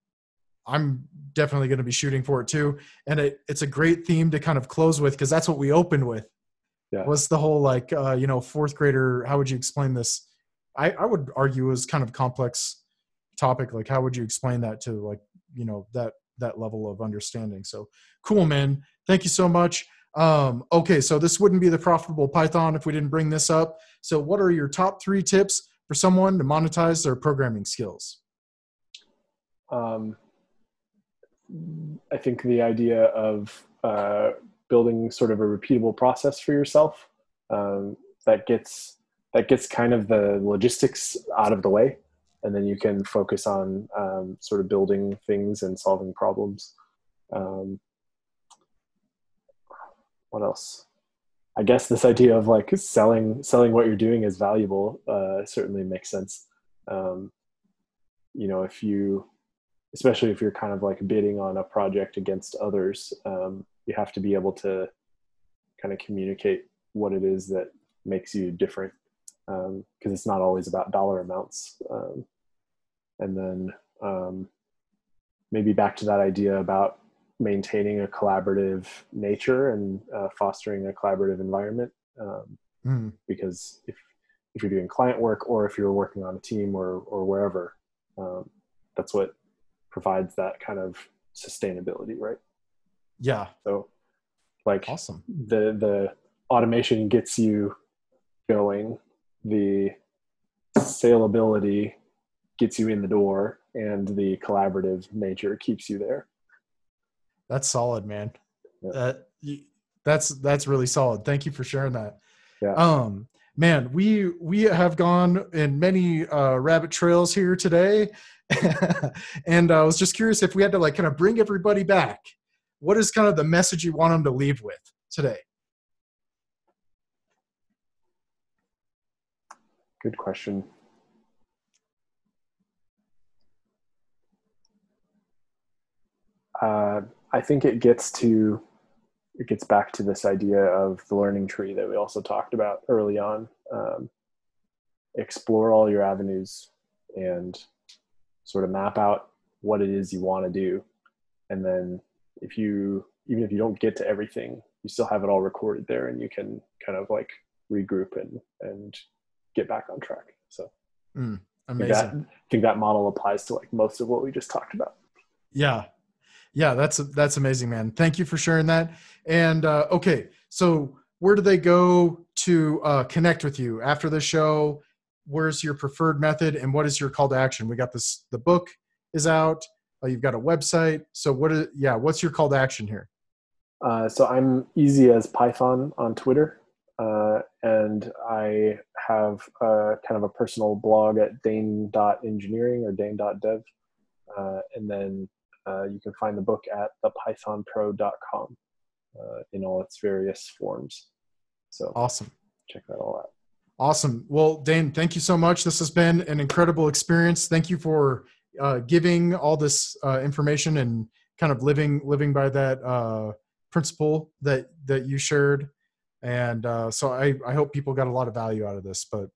I'm definitely going to be shooting for it too. And it, it's a great theme to kind of close with because that's what we opened with. Yeah. Was the whole like uh, you know fourth grader? How would you explain this? I, I would argue is kind of complex topic. Like how would you explain that to like you know that that level of understanding? So cool, man. Thank you so much. Um, okay, so this wouldn't be the profitable Python if we didn't bring this up. So what are your top three tips for someone to monetize their programming skills? Um, I think the idea of uh, building sort of a repeatable process for yourself um, that gets that gets kind of the logistics out of the way, and then you can focus on um, sort of building things and solving problems. Um, what else? I guess this idea of like selling selling what you're doing is valuable uh, certainly makes sense. Um, you know, if you, especially if you're kind of like bidding on a project against others, um, you have to be able to kind of communicate what it is that makes you different because um, it's not always about dollar amounts. Um, and then um, maybe back to that idea about maintaining a collaborative nature and uh, fostering a collaborative environment. Um, mm. Because if if you're doing client work or if you're working on a team or or wherever, um, that's what provides that kind of sustainability, right? Yeah. So, like, awesome. The the automation gets you going. The salability gets you in the door, and the collaborative nature keeps you there. That's solid, man. Yeah. That that's that's really solid. Thank you for sharing that. Yeah. Um, man, we we have gone in many uh, rabbit trails here today, and I was just curious if we had to like kind of bring everybody back. What is kind of the message you want them to leave with today? Good question. Uh, I think it gets to it gets back to this idea of the learning tree that we also talked about early on. Um, explore all your avenues and sort of map out what it is you want to do, and then if you even if you don't get to everything, you still have it all recorded there, and you can kind of like regroup and and get back on track. So, mm, amazing. I think, that, I think that model applies to like most of what we just talked about. Yeah, yeah, that's that's amazing, man. Thank you for sharing that. And uh, okay, so where do they go to uh, connect with you after the show? Where's your preferred method, and what is your call to action? We got this. The book is out. Uh, you've got a website. So what is? Yeah, what's your call to action here? Uh, so I'm easy as Python on Twitter, uh, and I have a, kind of a personal blog at dane.engineering or dane.dev, uh, and then uh, you can find the book at thepythonpro.com uh, in all its various forms. So awesome. Check that all out. Awesome. Well, Dane, thank you so much. This has been an incredible experience. Thank you for uh, giving all this uh, information and kind of living living by that uh, principle that that you shared. And uh, so I, I hope people got a lot of value out of this. But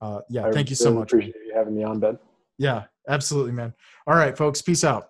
uh, yeah, I thank you so much. Appreciate you having me on, Ben. Yeah, absolutely, man. All right, folks. Peace out.